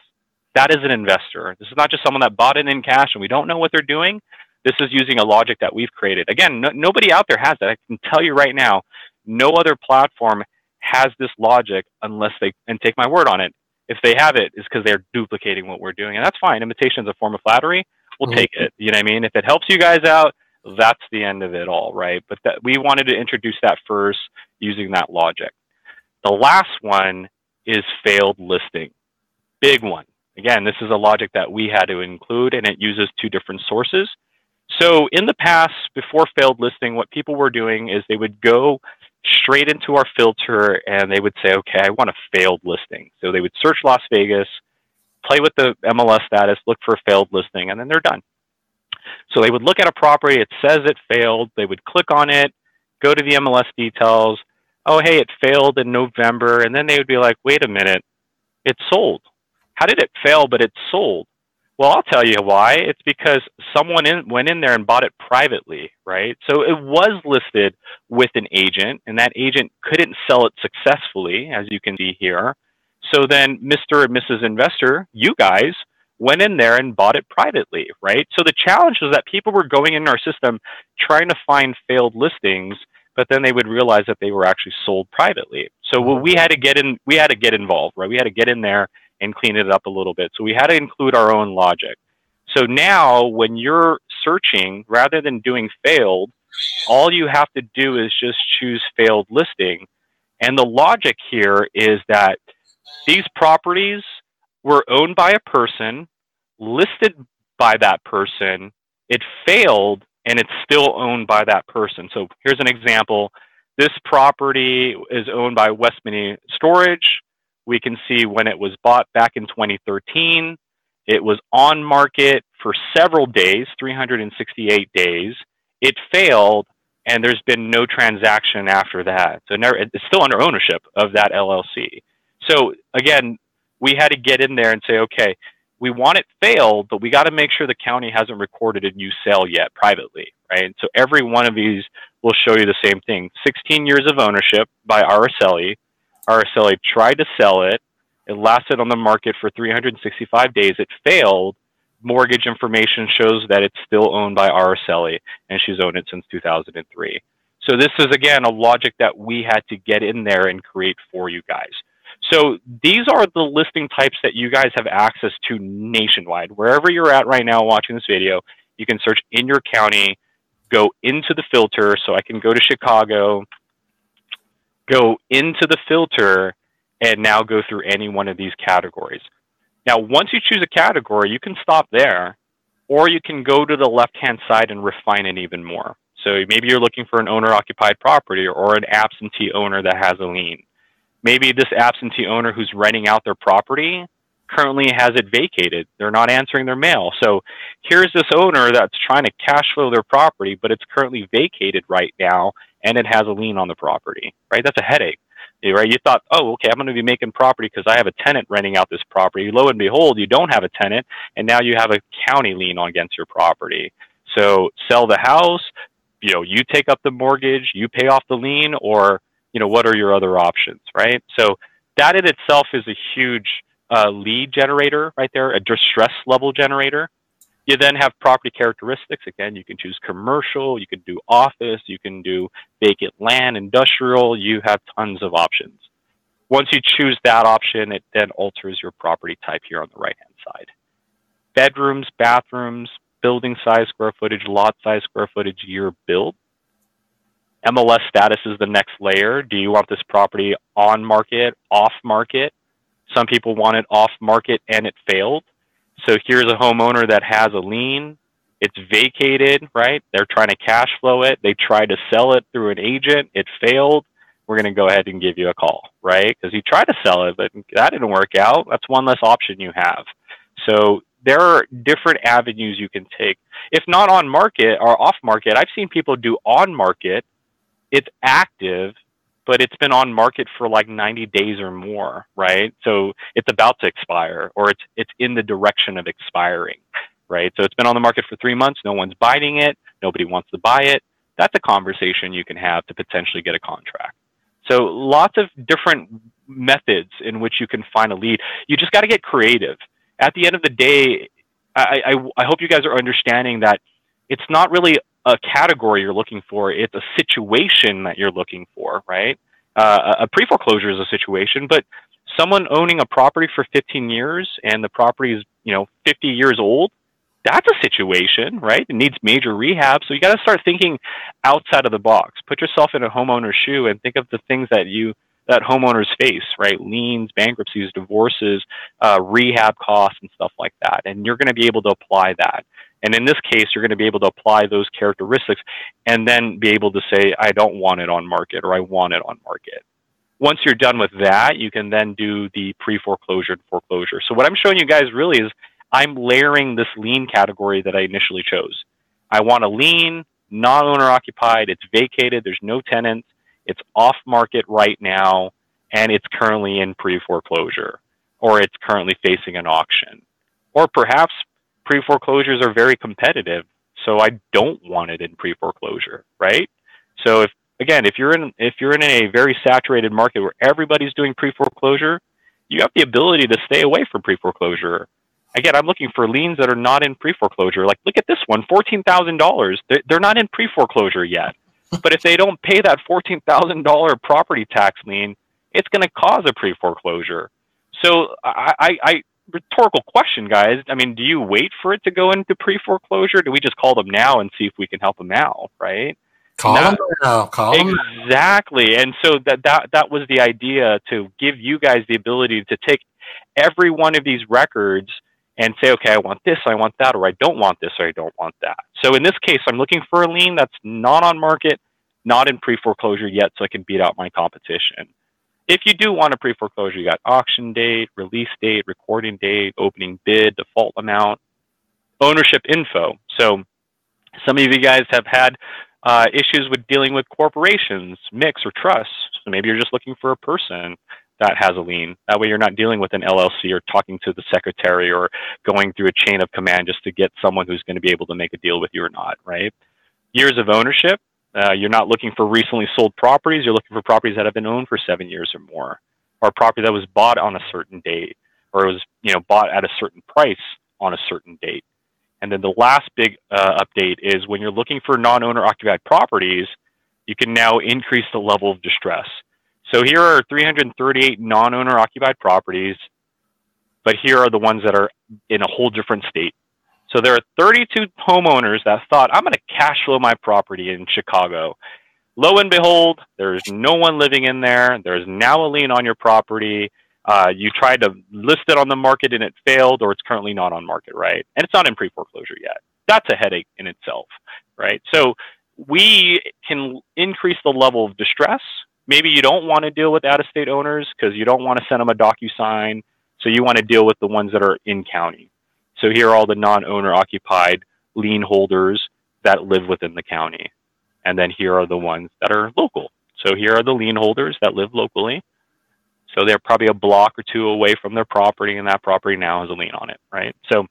That is an investor. This is not just someone that bought it in cash and we don't know what they're doing. This is using a logic that we've created. Again, no, nobody out there has that. I can tell you right now, no other platform has this logic unless they, and take my word on it, if they have it, is because they're duplicating what we're doing. And that's fine. Imitation is a form of flattery. We'll Mhm. take it. You know what I mean? If it helps you guys out, that's the end of it all, right? But that, we wanted to introduce that first using that logic. The last one is failed listing. Big one. Again, this is a logic that we had to include, and it uses two different sources. So in the past, before failed listing, what people were doing is they would go straight into our filter and they would say, okay, I want a failed listing. So they would search Las Vegas, play with the MLS status, look for a failed listing, and then they're done. So they would look at a property, it says it failed, they would click on it, go to the MLS details, oh, hey, it failed in November, and then they would be like, wait a minute, it sold. How did it fail, but it sold? Well, I'll tell you why. It's because someone in, went in there and bought it privately, right? So it was listed with an agent, and that agent couldn't sell it successfully, as you can see here. So then Mr. and Mrs. Investor, you guys, went in there and bought it privately, right? So the challenge was that people were going in our system trying to find failed listings, but then they would realize that they were actually sold privately. So well, we had to get in, we had to get involved, right? We had to get in there and clean it up a little bit. So we had to include our own logic. So now when you're searching, rather than doing failed, all you have to do is just choose failed listing. And the logic here is that these properties were owned by a person, listed by that person, it failed, and it's still owned by that person. So here's an example. This property is owned by West Mini Storage. We can see when it was bought back in 2013. It was on market for several days, 368 days. It failed, and there's been no transaction after that. So it's still under ownership of that LLC. So again, we had to get in there and say, okay, we want it failed, but we got to make sure the county hasn't recorded a new sale yet privately, right? So every one of these will show you the same thing. 16 years of ownership by Araceli. Araceli tried to sell it. It lasted on the market for 365 days. It failed. Mortgage information shows that it's still owned by Araceli, and she's owned it since 2003. So this is again a logic that we had to get in there and create for you guys. So these are the listing types that you guys have access to nationwide. Wherever you're at right now watching this video, you can search in your county, go into the filter. So I can go to Chicago, go into the filter, and now go through any one of these categories. Now, once you choose a category, you can stop there, or you can go to the left-hand side and refine it even more. So maybe you're looking for an owner-occupied property or an absentee owner that has a lien maybe this absentee owner who's renting out their property currently has it vacated. They're not answering their mail. So here's this owner that's trying to cash flow their property, but it's currently vacated right now and it has a lien on the property, right? That's a headache. Right? You thought, oh, okay, I'm going to be making property because I have a tenant renting out this property. Lo and behold, you don't have a tenant, and now you have a county lien against your property. So sell the house, you know, you take up the mortgage, you pay off the lien, or you know, what are your other options, right? So that in itself is a huge uh, lead generator right there, a distress level generator. You then have property characteristics. Again, you can choose commercial, you can do office, you can do vacant land, industrial. You have tons of options. Once you choose that option, it then alters your property type here on the right hand side. Bedrooms, bathrooms, building size, square footage, lot size, square footage, year built. MLS status is the next layer. Do you want this property on market, off market? Some people want it off market and it failed. So here's a homeowner that has a lien. It's vacated, right? They're trying to cash flow it. They tried to sell it through an agent. It failed. We're going to go ahead and give you a call, right? Because you tried to sell it, but that didn't work out. That's one less option you have. So there are different avenues you can take. If not on market or off market, I've seen people do on market it's active, but it's been on market for like 90 days or more, right? So it's about to expire or it's it's in the direction of expiring, right? So it's been on the market for 3 months, no one's biting it, nobody wants to buy it. That's a conversation you can have to potentially get a contract. So lots of different methods in which you can find a lead. You just got to get creative. At the end of the day, I, I, I hope you guys are understanding that it's not really a category you're looking for. It's a situation that you're looking for, right? Uh, a pre foreclosure is a situation, but someone owning a property for 15 years and the property is, you know, 50 years old, that's a situation, right? It needs major rehab. So you got to start thinking outside of the box. Put yourself in a homeowner's shoe and think of the things that you that homeowners face, right? Liens, bankruptcies, divorces, uh, rehab costs, and stuff like that. And you're going to be able to apply that. And in this case, you're going to be able to apply those characteristics and then be able to say, I don't want it on market or I want it on market. Once you're done with that, you can then do the pre foreclosure and foreclosure. So, what I'm showing you guys really is I'm layering this lien category that I initially chose. I want a lien, non owner occupied, it's vacated, there's no tenants, it's off market right now, and it's currently in pre foreclosure or it's currently facing an auction. Or perhaps pre foreclosures are very competitive. So I don't want it in pre foreclosure, right? So if again, if you're in if you're in a very saturated market where everybody's doing pre foreclosure, you have the ability to stay away from pre foreclosure. Again, I'm looking for liens that are not in pre foreclosure. Like, look at this one, fourteen thousand dollars. They're not in pre foreclosure yet. but if they don't pay that fourteen thousand dollar property tax lien, it's going to cause a pre foreclosure. So I, I, rhetorical question, guys. I mean, do you wait for it to go into pre-foreclosure? Do we just call them now and see if we can help them out, right? Call them now. Call them exactly. And so that that that was the idea to give you guys the ability to take every one of these records and say, okay, I want this, I want that, or I don't want this, or I don't want that. So in this case, I'm looking for a lien that's not on market, not in pre-foreclosure yet, so I can beat out my competition. If you do want a pre-foreclosure, you got auction date, release date, recording date, opening bid, default amount, ownership info. So some of you guys have had uh, issues with dealing with corporations, mix or trusts. So maybe you're just looking for a person that has a lien. That way you're not dealing with an LLC or talking to the secretary or going through a chain of command just to get someone who's going to be able to make a deal with you or not, right? Years of ownership. Uh, you're not looking for recently sold properties. You're looking for properties that have been owned for seven years or more, or a property that was bought on a certain date, or it was you know bought at a certain price on a certain date. And then the last big uh, update is when you're looking for non-owner occupied properties, you can now increase the level of distress. So here are 338 non-owner occupied properties, but here are the ones that are in a whole different state. So there are 32 homeowners that thought, I'm going to cash flow my property in Chicago. Lo and behold, there's no one living in there. There's now a lien on your property. Uh, you tried to list it on the market and it failed, or it's currently not on market, right? And it's not in pre foreclosure yet. That's a headache in itself, right? So we can increase the level of distress. Maybe you don't want to deal with out of state owners because you don't want to send them a DocuSign. So you want to deal with the ones that are in county. So here are all the non owner occupied lien holders that live within the county. And then here are the ones that are local. So here are the lien holders that live locally. So they're probably a block or two away from their property, and that property now has a lien on it, right? So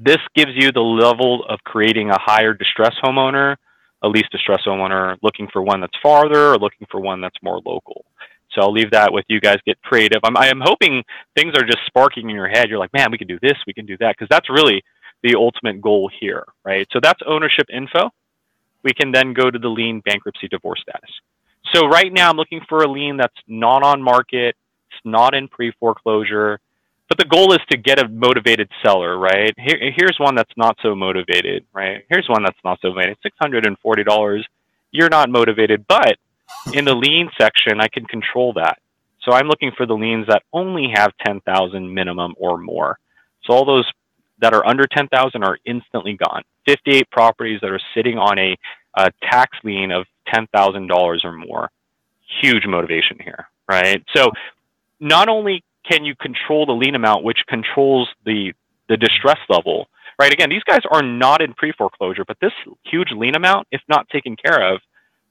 this gives you the level of creating a higher distress homeowner, a least distress homeowner looking for one that's farther or looking for one that's more local. So I'll leave that with you guys. Get creative. I'm, I am hoping things are just sparking in your head. You're like, man, we can do this, we can do that, because that's really the ultimate goal here, right? So that's ownership info. We can then go to the lien bankruptcy divorce status. So right now I'm looking for a lien that's not on market, it's not in pre foreclosure, but the goal is to get a motivated seller, right? Here, here's one that's not so motivated, right? Here's one that's not so motivated. Six hundred and forty dollars. You're not motivated, but in the lien section, I can control that. So I'm looking for the liens that only have 10,000 minimum or more. So all those that are under 10,000 are instantly gone. 58 properties that are sitting on a, a tax lien of $10,000 or more. Huge motivation here, right? So not only can you control the lien amount, which controls the, the distress level, right? Again, these guys are not in pre foreclosure, but this huge lien amount, if not taken care of,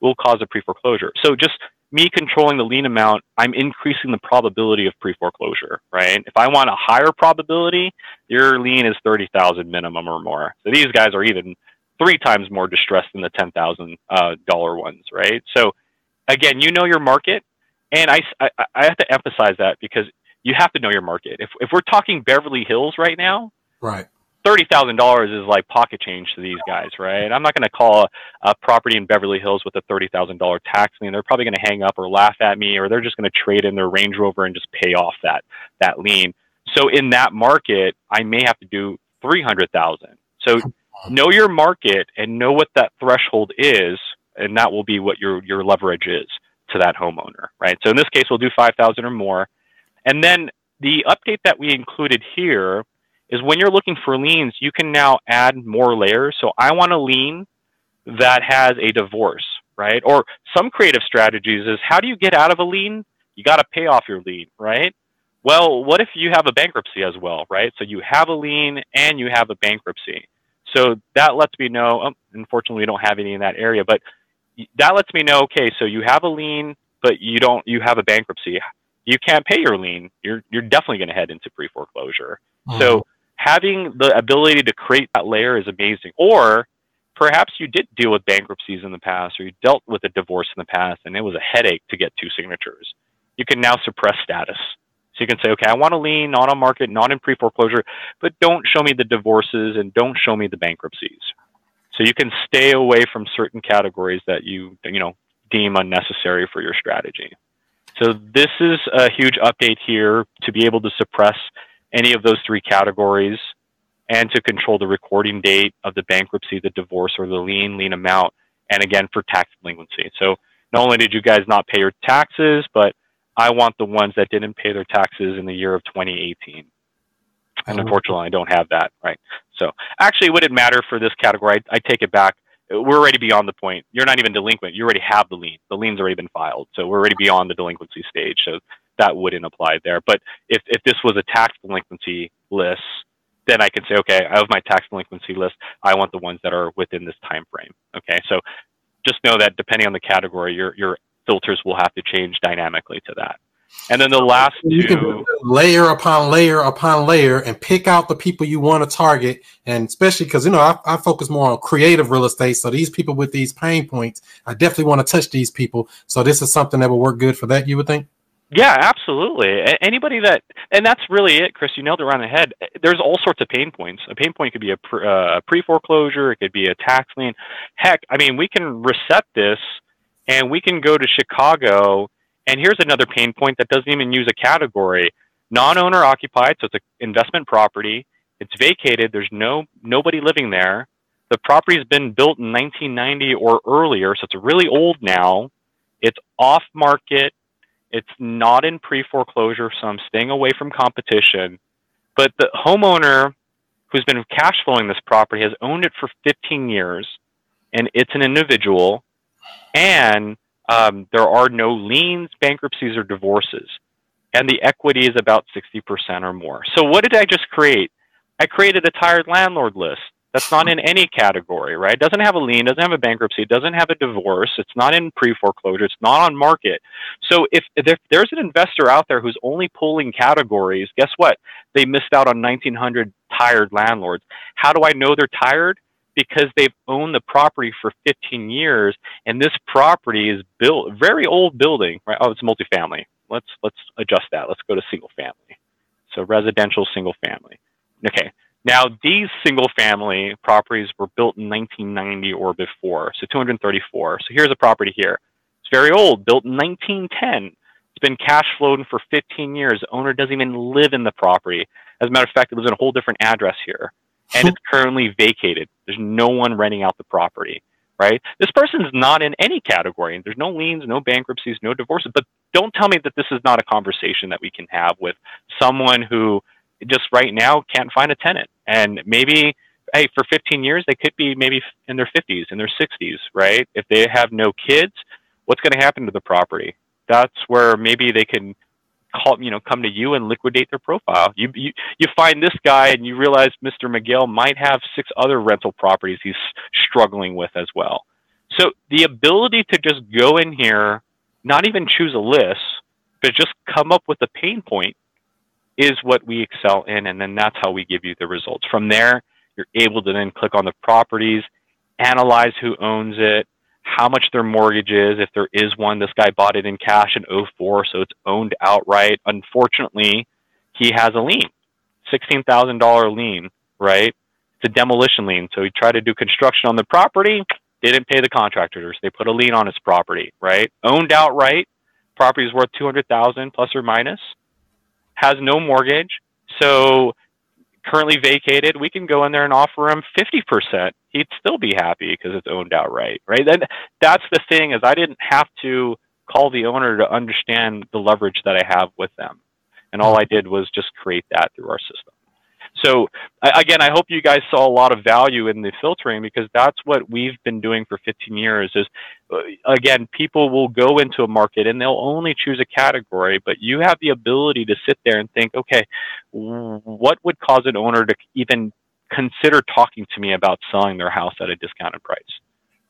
will cause a pre foreclosure. So just me controlling the lien amount, I'm increasing the probability of pre foreclosure, right? If I want a higher probability, your lien is 30,000 minimum or more. So these guys are even three times more distressed than the $10,000 uh, ones, right? So again, you know your market. And I, I, I have to emphasize that because you have to know your market. If, if we're talking Beverly Hills right now, right thirty thousand dollars is like pocket change to these guys, right? I'm not going to call a, a, property in Beverly Hills with a thirty thousand dollar tax lien. They're probably going to hang up or laugh at me, or they're just going to trade in their Range Rover and just pay off that that lien. So in that market, I may have to do three hundred thousand. So know your market and know what that threshold is, and that will be what your your leverage is to that homeowner, right? So in this case, we'll do five thousand or more, and then the update that we included here is when you're looking for liens, you can now add more layers. So I want a lien that has a divorce, right? Or some creative strategies is how do you get out of a lien? You got to pay off your lien, right? Well, what if you have a bankruptcy as well, right? So you have a lien and you have a bankruptcy. So that lets me know, oh, unfortunately, we don't have any in that area, but that lets me know, okay, so you have a lien, but you don't, you have a bankruptcy. You can't pay your lien. You're, you're definitely going to head into pre foreclosure. Mm-hmm. So having the ability to create that layer is amazing. Or perhaps you did deal with bankruptcies in the past or you dealt with a divorce in the past and it was a headache to get two signatures. You can now suppress status. So you can say, okay, I want to lien not on market, not in pre foreclosure, but don't show me the divorces and don't show me the bankruptcies. So you can stay away from certain categories that you you know deem unnecessary for your strategy. So this is a huge update here to be able to suppress any of those three categories and to control the recording date of the bankruptcy, the divorce, or the lien, lien amount, and again for tax delinquency. So not only did you guys not pay your taxes, but I want the ones that didn't pay their taxes in the year of 2018. And oh. unfortunately, I don't have that, right? So actually, would it matter for this category? I, I take it back. We're already beyond the point. You're not even delinquent. You already have the lien. The lien's already been filed. So we're already beyond the delinquency stage. So that wouldn't apply there. But if, if this was a tax delinquency list, then I can say, okay, I have my tax delinquency list. I want the ones that are within this time frame. Okay, so just know that depending on the category, your your filters will have to change dynamically to that. And then the last you two, layer upon layer upon layer and pick out the people you want to target. And especially because, you know, I, I, focus more on creative real estate. So these people with these pain points, I definitely want to touch these people. So this is something that will work good for that, you would think? Yeah, absolutely. Anybody that, and that's really it, Chris. You nailed it around the head. There's all sorts of pain points. A pain point could be a uh, pre foreclosure. It could be a tax lien. Heck, I mean, we can reset this And we can go to Chicago, and here's another pain point that doesn't even use a category. Non-owner occupied, so it's an investment property. It's vacated. There's no nobody living there. The property's been built in 1990 or earlier, so it's really old now. It's off market. It's not in pre foreclosure, so I'm staying away from competition. But the homeowner who's been cash flowing this property has owned it for 15 years, and it's an individual, and um, there are no liens, bankruptcies, or divorces, and the equity is about 60% or more. So, what did I just create? I created a tired landlord list that's not in any category, right? Doesn't have a lien, doesn't have a bankruptcy, doesn't have a divorce, it's not in pre foreclosure, it's not on market. So if, if there's an investor out there who's only pulling categories, guess what? They missed out on 1900 tired landlords. How do I know they're tired? Because they've owned the property for 15 years, and this property is built very old building, right? Oh, it's multifamily. Let's let's adjust that. Let's go to single family. So residential single family. Okay, now, these single family properties were built in 1990 or before, so 234. So here's a property here. It's very old, built in 1910. It's been cash flowing for 15 years. The owner doesn't even live in the property. As a matter of fact, it lives in a whole different address here. And it's currently vacated. There's no one renting out the property, right? This person's not in any category. There's no liens, no bankruptcies, no divorces. But don't tell me that this is not a conversation that we can have with someone who just right now can't find a tenant. And maybe, hey, for 15 years, they could be maybe in their 50s, in their 60s, right? If they have no kids, what's going to happen to the property? That's where maybe they can call, you know, come to you and liquidate their profile. You, you, you find this guy and you realize Mr. Miguel might have six other rental properties he's struggling with as well. So the ability to just go in here, not even choose a list, but just come up with a pain point is what we excel in, and then that's how we give you the results. From there, you're able to then click on the properties, analyze who owns it, how much their mortgage is, if there is one. This guy bought it in cash in 04, so it's owned outright. Unfortunately, he has a lien, $16,000 lien, right? It's a demolition lien. So he tried to do construction on the property, didn't pay the contractors. They put a lien on his property, right? Owned outright, property is worth 200,000 plus or minus has no mortgage, so currently vacated, we can go in there and offer him 50%. He'd still be happy because it's owned outright, right? Then that's the thing is I didn't have to call the owner to understand the leverage that I have with them. And all hmm. I did was just create that through our system. So again, I hope you guys saw a lot of value in the filtering because that's what we've been doing for 15 years is uh, again, people will go into a market and they'll only choose a category, but you have the ability to sit there and think, okay, what would cause an owner to even consider talking to me about selling their house at a discounted price?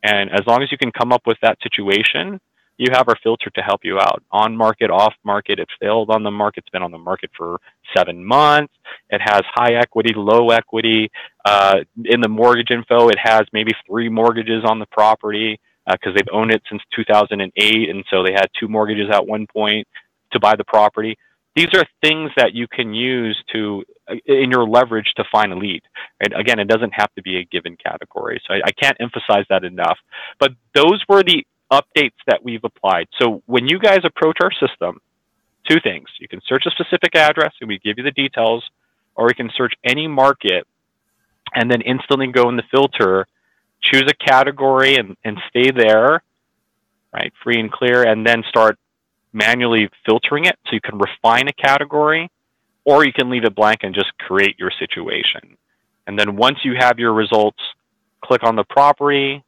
And as long as you can come up with that situation, you have our filter to help you out. On market, off market, it's failed on the market, it's been on the market for seven months. It has high equity, low equity. Uh, in the mortgage info, it has maybe three mortgages on the property because uh, they've owned it since 2008, and so they had two mortgages at one point to buy the property. These are things that you can use to uh, in your leverage to find a lead. And again, it doesn't have to be a given category. So I, I can't emphasize that enough. But those were the updates that we've applied. So when you guys approach our system, two things. You can search a specific address and we give you the details, or we can search any market and then instantly go in the filter, choose a category and, and stay there, right, free and clear, and then start manually filtering it so you can refine a category, or you can leave it blank and just create your situation. And then once you have your results, click on the property,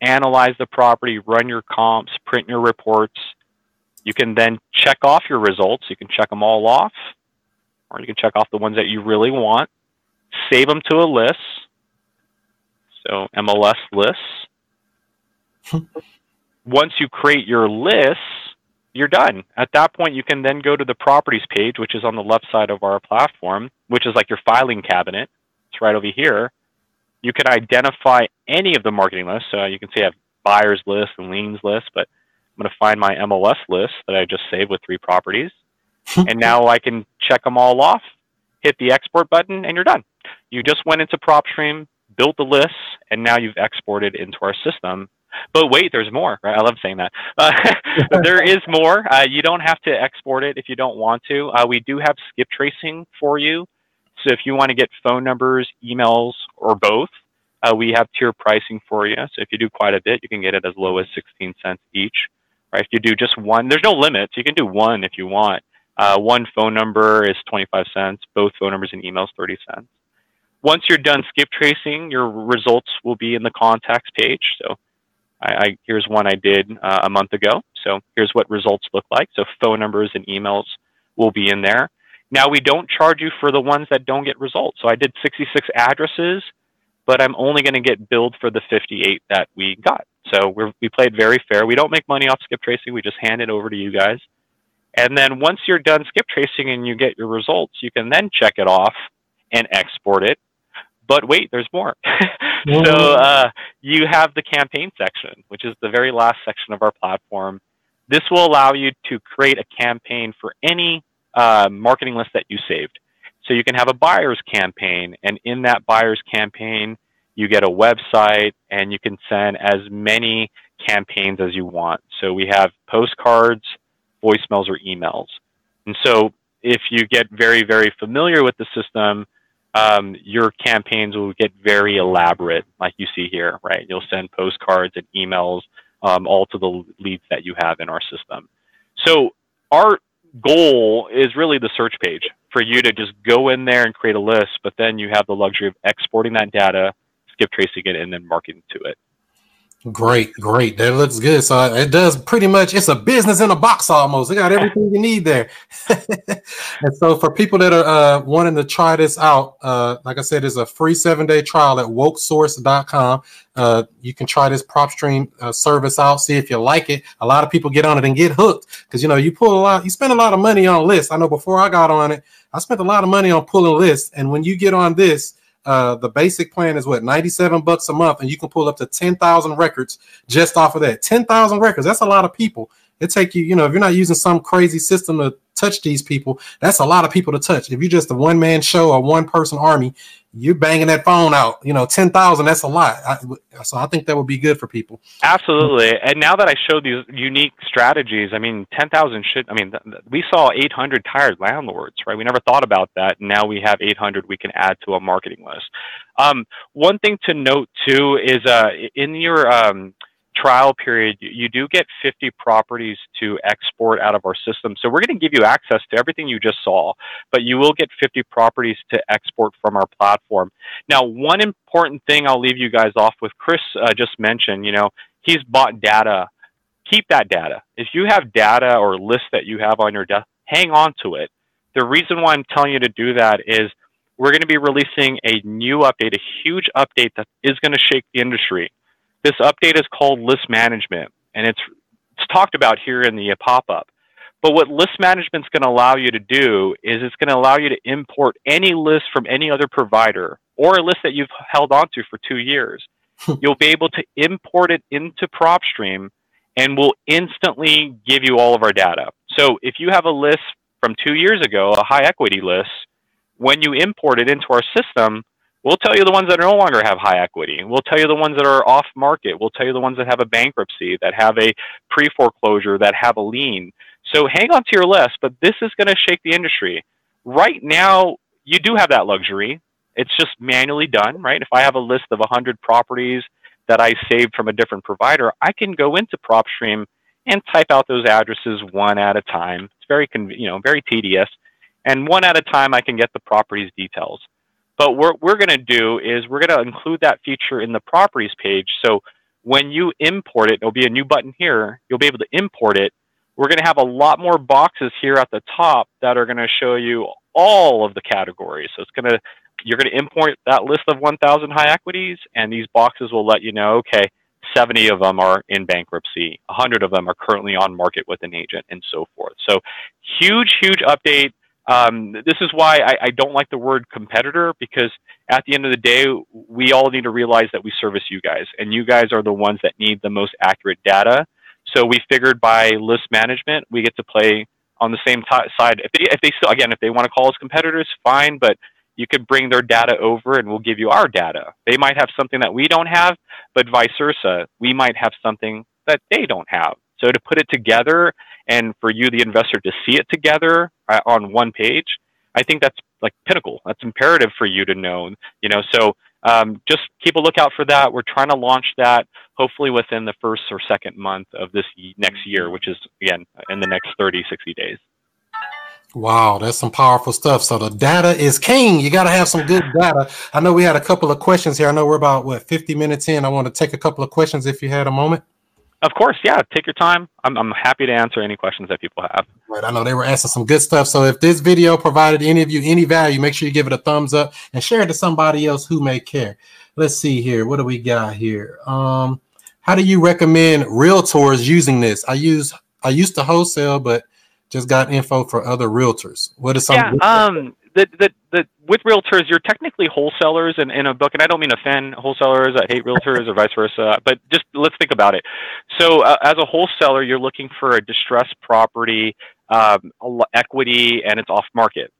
analyze the property, run your comps, print your reports. You can then check off your results. You can check them all off, or you can check off the ones that you really want, save them to a list. So MLS lists. Once you create your lists, you're done. At that point, you can then go to the properties page, which is on the left side of our platform, which is like your filing cabinet. It's right over here you can identify any of the marketing lists. So you can see I have buyers list and liens list, but I'm going to find my MLS list that I just saved with three properties. and now I can check them all off, hit the export button, and you're done. You just went into PropStream, built the list, and now you've exported into our system. But wait, there's more. Right? I love saying that. Uh, there is more. Uh, you don't have to export it if you don't want to. Uh, we do have skip tracing for you. So if you want to get phone numbers, emails, or both, uh, we have tier pricing for you. So if you do quite a bit, you can get it as low as 16 cents each. Right? If you do just one, there's no limits. You can do one if you want. Uh, one phone number is 25 cents. Both phone numbers and emails 30 cents. Once you're done skip tracing, your results will be in the contacts page. So I, I here's one I did uh, a month ago. So here's what results look like. So phone numbers and emails will be in there. Now we don't charge you for the ones that don't get results. So I did 66 addresses, but I'm only going to get billed for the 58 that we got. So we we played very fair. We don't make money off skip tracing. We just hand it over to you guys. And then once you're done skip tracing and you get your results, you can then check it off and export it. But wait, there's more. so uh, you have the campaign section, which is the very last section of our platform. This will allow you to create a campaign for any uh, marketing list that you saved. So you can have a buyer's campaign, and in that buyer's campaign, you get a website and you can send as many campaigns as you want. So we have postcards, voicemails, or emails. And so if you get very, very familiar with the system, um, your campaigns will get very elaborate, like you see here, right? You'll send postcards and emails um, all to the leads that you have in our system. So our goal is really the search page for you to just go in there and create a list, but then you have the luxury of exporting that data, skip tracing it, and then marketing to it. Great, great. That looks good. So it does pretty much. It's a business in a box almost. It got everything you need there. and so for people that are uh, wanting to try this out, uh, like I said, it's a free seven day trial at wokesource.com. Uh, you can try this PropStream uh, service out, see if you like it. A lot of people get on it and get hooked because you know you pull a lot, you spend a lot of money on lists. I know before I got on it, I spent a lot of money on pulling lists, and when you get on this uh, the basic plan is what 97 bucks a month, and you can pull up to 10,000 records just off of that. 10,000 records, that's a lot of people. It take you, you know, if you're not using some crazy system to touch these people, that's a lot of people to touch. If you're just a one man show or one person army, you're banging that phone out. You know, ten thousand. That's a lot. I, so I think that would be good for people. Absolutely. And now that I showed these unique strategies, I mean, ten thousand should. I mean, th- th- we saw eight hundred tired landlords, right? We never thought about that. Now we have eight hundred. We can add to a marketing list. Um, one thing to note too is uh, in your um, trial period, you do get 50 properties to export out of our system. So we're going to give you access to everything you just saw, but you will get 50 properties to export from our platform. Now, one important thing I'll leave you guys off with, Chris uh, just mentioned, you know, he's bought data. Keep that data. If you have data or lists that you have on your desk, hang on to it. The reason why I'm telling you to do that is we're going to be releasing a new update, a huge update that is going to shake the industry. This update is called list management, and it's, it's talked about here in the pop-up. But what list management is going to allow you to do is it's going to allow you to import any list from any other provider or a list that you've held onto for two years. Hmm. You'll be able to import it into PropStream and we'll instantly give you all of our data. So if you have a list from two years ago, a high equity list, when you import it into our system, We'll tell you the ones that no longer have high equity. We'll tell you the ones that are off market. We'll tell you the ones that have a bankruptcy, that have a pre foreclosure, that have a lien. So hang on to your list, but this is going to shake the industry. Right now, you do have that luxury. It's just manually done, right? If I have a list of 100 properties that I saved from a different provider, I can go into PropStream and type out those addresses one at a time. It's very, you know, very tedious. And one at a time, I can get the properties details. But what we're going to do is we're going to include that feature in the properties page. So when you import it, there'll be a new button here. You'll be able to import it. We're going to have a lot more boxes here at the top that are going to show you all of the categories. So it's going to you're going to import that list of 1,000 high equities, and these boxes will let you know, okay, 70 of them are in bankruptcy, 100 of them are currently on market with an agent, and so forth. So huge, huge update. Um, this is why I, I, don't like the word competitor because at the end of the day, we all need to realize that we service you guys, and you guys are the ones that need the most accurate data. So we figured by list management, we get to play on the same t- side. If they, if they still, again, if they want to call us competitors, fine, but you could bring their data over and we'll give you our data. They might have something that we don't have, but vice versa. We might have something that they don't have. So to put it together and for you, the investor, to see it together uh, on one page, I think that's like pinnacle. That's imperative for you to know. You know, so um, just keep a lookout for that. We're trying to launch that hopefully within the first or second month of this next year, which is again in the next 30, 60 days. Wow, that's some powerful stuff. So the data is king. You got to have some good data. I know we had a couple of questions here. I know we're about what 50 minutes in. I want to take a couple of questions if you had a moment. Of course, yeah. Take your time. I'm, I'm happy to answer any questions that people have. Right. I know they were asking some good stuff. So if this video provided any of you any value, make sure you give it a thumbs up and share it to somebody else who may care. Let's see here. What do we got here? Um, how do you recommend realtors using this? I use I used to wholesale, but just got info for other realtors. What is some? Yeah, um, the, the, the, with realtors, you're technically wholesalers in, in a book, and I don't mean offend wholesalers. I hate realtors or vice versa, but just let's think about it. So, uh, as a wholesaler, you're looking for a distressed property, um, equity, and it's off market.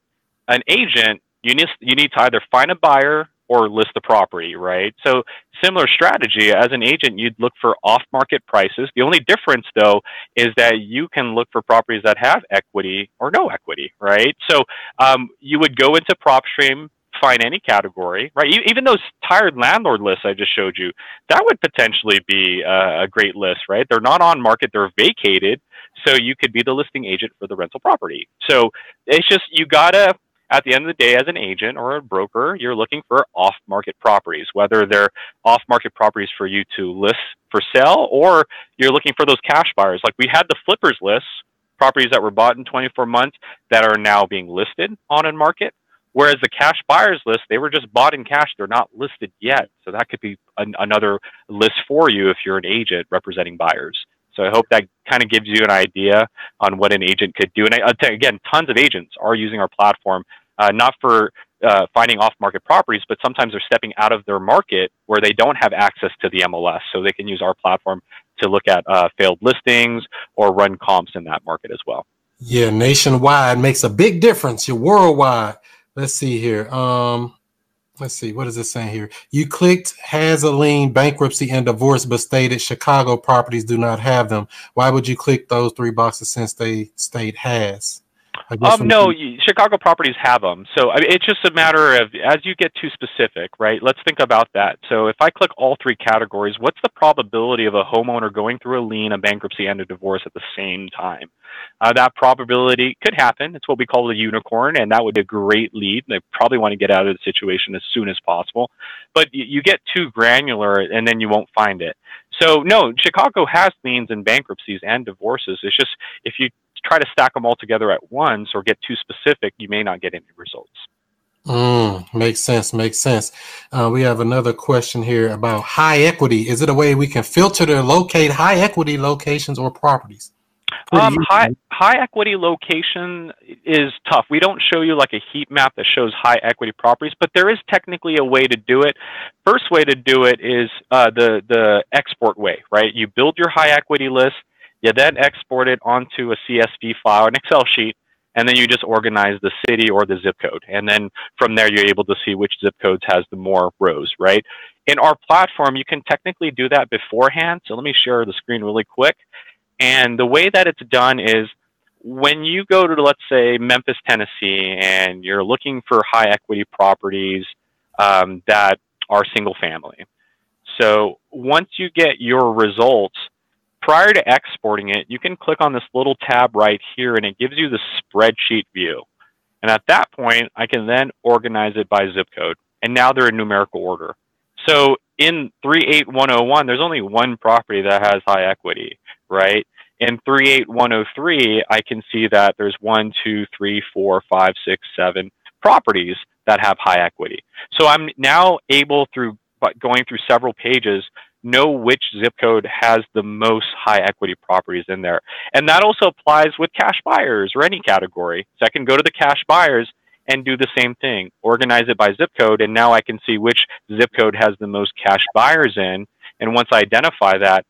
An agent, you need you need to either find a buyer or list the property, right? So similar strategy as an agent, you'd look for off-market prices. The only difference though is that you can look for properties that have equity or no equity, right? So um, you would go into PropStream, find any category, right? Even those tired landlord lists I just showed you, that would potentially be a, a great list, right? They're not on market, they're vacated. So you could be the listing agent for the rental property. So it's just, you gotta at the end of the day, as an agent or a broker, you're looking for off market properties, whether they're off market properties for you to list for sale or you're looking for those cash buyers. Like we had the flippers list, properties that were bought in 24 months that are now being listed on a market. Whereas the cash buyers list, they were just bought in cash. They're not listed yet. So that could be an, another list for you if you're an agent representing buyers. So I hope that kind of gives you an idea on what an agent could do. And I, again, tons of agents are using our platform uh, not for uh, finding off-market properties, but sometimes they're stepping out of their market where they don't have access to the MLS, so they can use our platform to look at uh, failed listings or run comps in that market as well. Yeah, nationwide makes a big difference. You're worldwide. Let's see here. Um, let's see. What is it saying here? You clicked has a lien, bankruptcy, and divorce, but stated Chicago properties do not have them. Why would you click those three boxes since they state has? Um, no, Chicago properties have them. So I mean, it's just a matter of as you get too specific, right? Let's think about that. So if I click all three categories, what's the probability of a homeowner going through a lien, a bankruptcy, and a divorce at the same time? Uh, that probability could happen. It's what we call the unicorn, and that would be a great lead. They probably want to get out of the situation as soon as possible. But you get too granular, and then you won't find it. So no, Chicago has liens and bankruptcies and divorces. It's just if you try to stack them all together at once or get too specific, you may not get any results. Mm, makes sense. Makes sense. Uh, we have another question here about high equity. Is it a way we can filter to locate high equity locations or properties? Um, high high equity location is tough. We don't show you like a heat map that shows high equity properties, but there is technically a way to do it. First way to do it is uh, the the export way, right? You build your high equity list, you then export it onto a CSV file, an Excel sheet, and then you just organize the city or the zip code. And then from there, you're able to see which zip codes has the more rows, right? In our platform, you can technically do that beforehand. So let me share the screen really quick. And the way that it's done is when you go to, let's say, Memphis, Tennessee, and you're looking for high equity properties um, that are single family. So once you get your results, prior to exporting it, you can click on this little tab right here and it gives you the spreadsheet view. And at that point, I can then organize it by zip code. And now they're in numerical order. So in 38101, there's only one property that has high equity, right? In 38103, I can see that there's one, two, three, four, five, six, seven properties that have high equity. So I'm now able through going through several pages know which zip code has the most high equity properties in there. And that also applies with cash buyers or any category. So I can go to the cash buyers and do the same thing, organize it by zip code, and now I can see which zip code has the most cash buyers in. And once I identify that,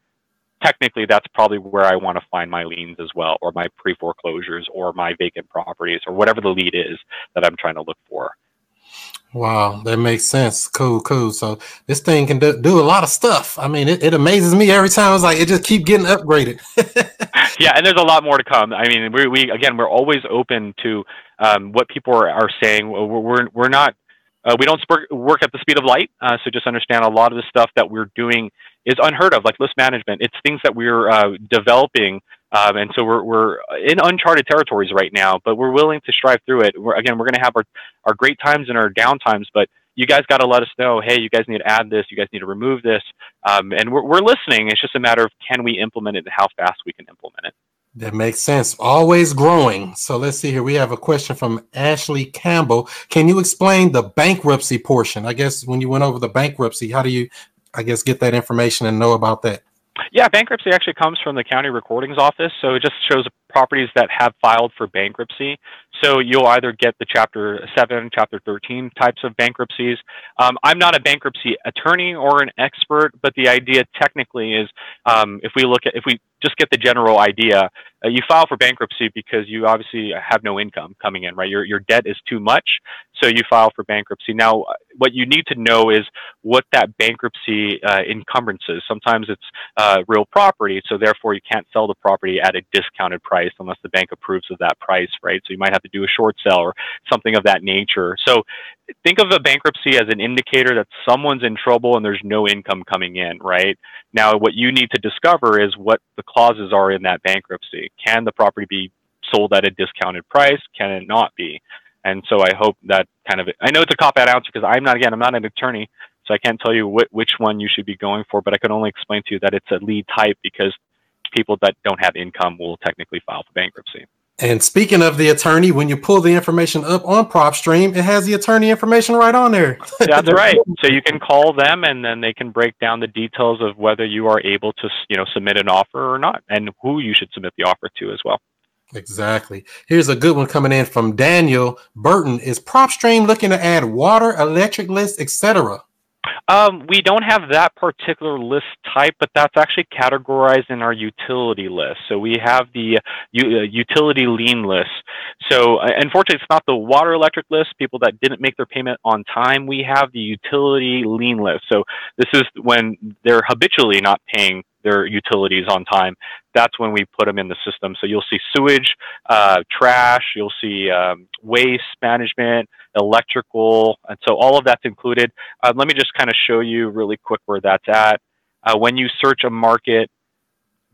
technically that's probably where I want to find my liens as well, or my pre foreclosures, or my vacant properties, or whatever the lead is that I'm trying to look for. Wow, that makes sense. Cool, cool. So this thing can do, do a lot of stuff. I mean, it, it amazes me every time. It's like it just keep getting upgraded. yeah, and there's a lot more to come. I mean, we, we again, we're always open to um, what people are, are saying. We're we're, we're not uh, we don't work at the speed of light. Uh, so just understand a lot of the stuff that we're doing is unheard of, like list management. It's things that we're uh, developing um, and so we're, we're in uncharted territories right now, but we're willing to strive through it. We're, again, we're going to have our, our great times and our down times, but you guys got to let us know, hey, you guys need to add this, you guys need to remove this. Um, and we're, we're listening. It's just a matter of can we implement it and how fast we can implement it. That makes sense. Always growing. So let's see here. We have a question from Ashley Campbell. Can you explain the bankruptcy portion? I guess when you went over the bankruptcy, how do you, I guess, get that information and know about that? Yeah, bankruptcy actually comes from the county recordings office. So it just shows properties that have filed for bankruptcy. So you'll either get the Chapter 7, Chapter 13 types of bankruptcies. Um, I'm not a bankruptcy attorney or an expert, but the idea technically is um, if we look at, if we just get the general idea, uh, you file for bankruptcy because you obviously have no income coming in, right? Your, your debt is too much, so you file for bankruptcy. Now, what you need to know is what that bankruptcy uh, encumbrances. Sometimes it's uh, real property, so therefore you can't sell the property at a discounted price price unless the bank approves of that price, right? So you might have to do a short sell or something of that nature. So think of a bankruptcy as an indicator that someone's in trouble and there's no income coming in, right? Now, what you need to discover is what the clauses are in that bankruptcy. Can the property be sold at a discounted price? Can it not be? And so I hope that kind of, I know it's a cop out answer because I'm not, again, I'm not an attorney, so I can't tell you wh- which one you should be going for, but I can only explain to you that it's a lead type because people that don't have income will technically file for bankruptcy. And speaking of the attorney, when you pull the information up on PropStream, it has the attorney information right on there. That's right. So you can call them, and then they can break down the details of whether you are able to, you know, submit an offer or not, and who you should submit the offer to as well. Exactly. Here's a good one coming in from Daniel Burton. Is PropStream looking to add water, electric lists, etc.? Um, we don't have that particular list type, but that's actually categorized in our utility list. So we have the uh, utility lien list. So uh, unfortunately, it's not the water electric list, people that didn't make their payment on time. We have the utility lien list. So this is when they're habitually not paying their utilities on time. That's when we put them in the system. So you'll see sewage, uh, trash, you'll see um, waste management, electrical, and so all of that's included. Uh, let me just kind of show you really quick where that's at. Uh, when you search a market,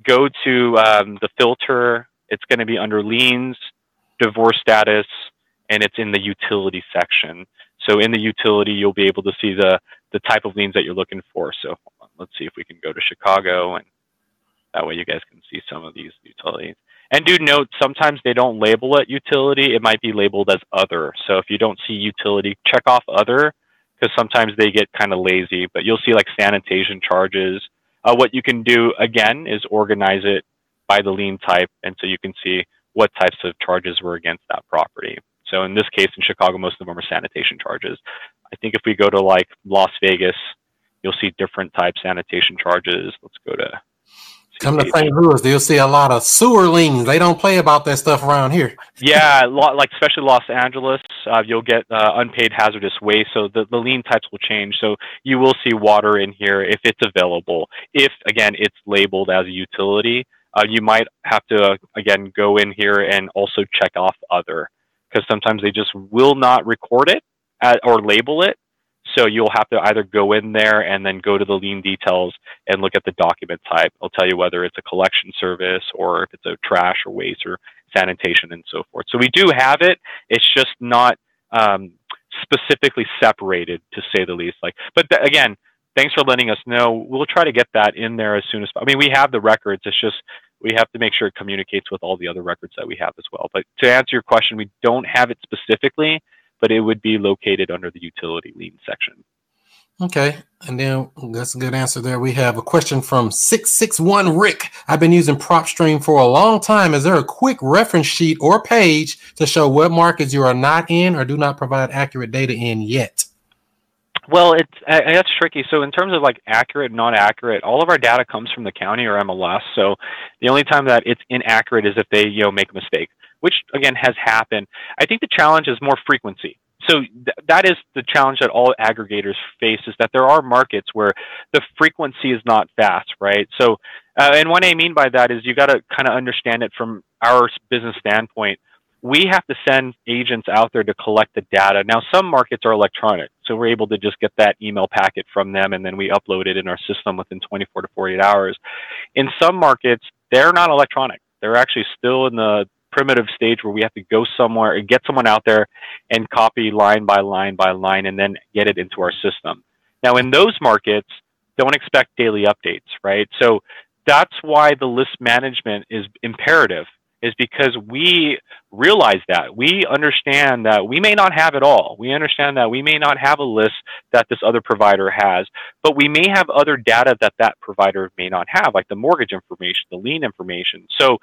go to um, the filter. It's going to be under liens, divorce status, and it's in the utility section. So in the utility, you'll be able to see the, the type of liens that you're looking for. So let's see if we can go to Chicago, and that way you guys can see some of these utilities. And do note, sometimes they don't label it utility. It might be labeled as other. So if you don't see utility, check off other because sometimes they get kind of lazy. But you'll see like sanitation charges. Uh, what you can do again is organize it by the lien type, and so you can see what types of charges were against that property. So in this case, in Chicago, most of them are sanitation charges. I think if we go to like Las Vegas, you'll see different type sanitation charges. Let's go to Come to St. Louis, you'll see a lot of sewer liens. They don't play about that stuff around here. yeah, lot, like especially Los Angeles, uh, you'll get uh, unpaid hazardous waste. So the, the lien types will change. So you will see water in here if it's available. If again it's labeled as a utility, uh, you might have to uh, again go in here and also check off other because sometimes they just will not record it at, or label it so you'll have to either go in there and then go to the lien details and look at the document type. It'll tell you whether it's a collection service or if it's a trash or waste or sanitation and so forth. So we do have it. It's just not um, specifically separated to say the least. Like, but th- again, thanks for letting us know. We'll try to get that in there as soon as. I mean, we have the records. It's just we have to make sure it communicates with all the other records that we have as well. But to answer your question, we don't have it specifically but it would be located under the utility lien section. Okay, and then that's a good answer there. We have a question from 661 Rick. I've been using PropStream for a long time. Is there a quick reference sheet or page to show what markets you are not in or do not provide accurate data in yet? Well, it's uh, that's tricky. So in terms of like accurate, not accurate, all of our data comes from the county or MLS. So the only time that it's inaccurate is if they you know make a mistake which again has happened. I think the challenge is more frequency. so th- that is the challenge that all aggregators face is that there are markets where the frequency is not fast, right? So, uh, and what I mean by that is you got to kind of understand it from our business standpoint. We have to send agents out there to collect the data. Now, some markets are electronic, so we're able to just get that email packet from them and then we upload it in our system within 24 to 48 hours. In some markets, they're not electronic. They're actually still in the primitive stage where we have to go somewhere and get someone out there and copy line by line by line and then get it into our system. Now, in those markets, don't expect daily updates, right? So that's why the list management is imperative is because we realize that we understand that we may not have it all. We understand that we may not have a list that this other provider has, but we may have other data that that provider may not have, like the mortgage information, the lien information. So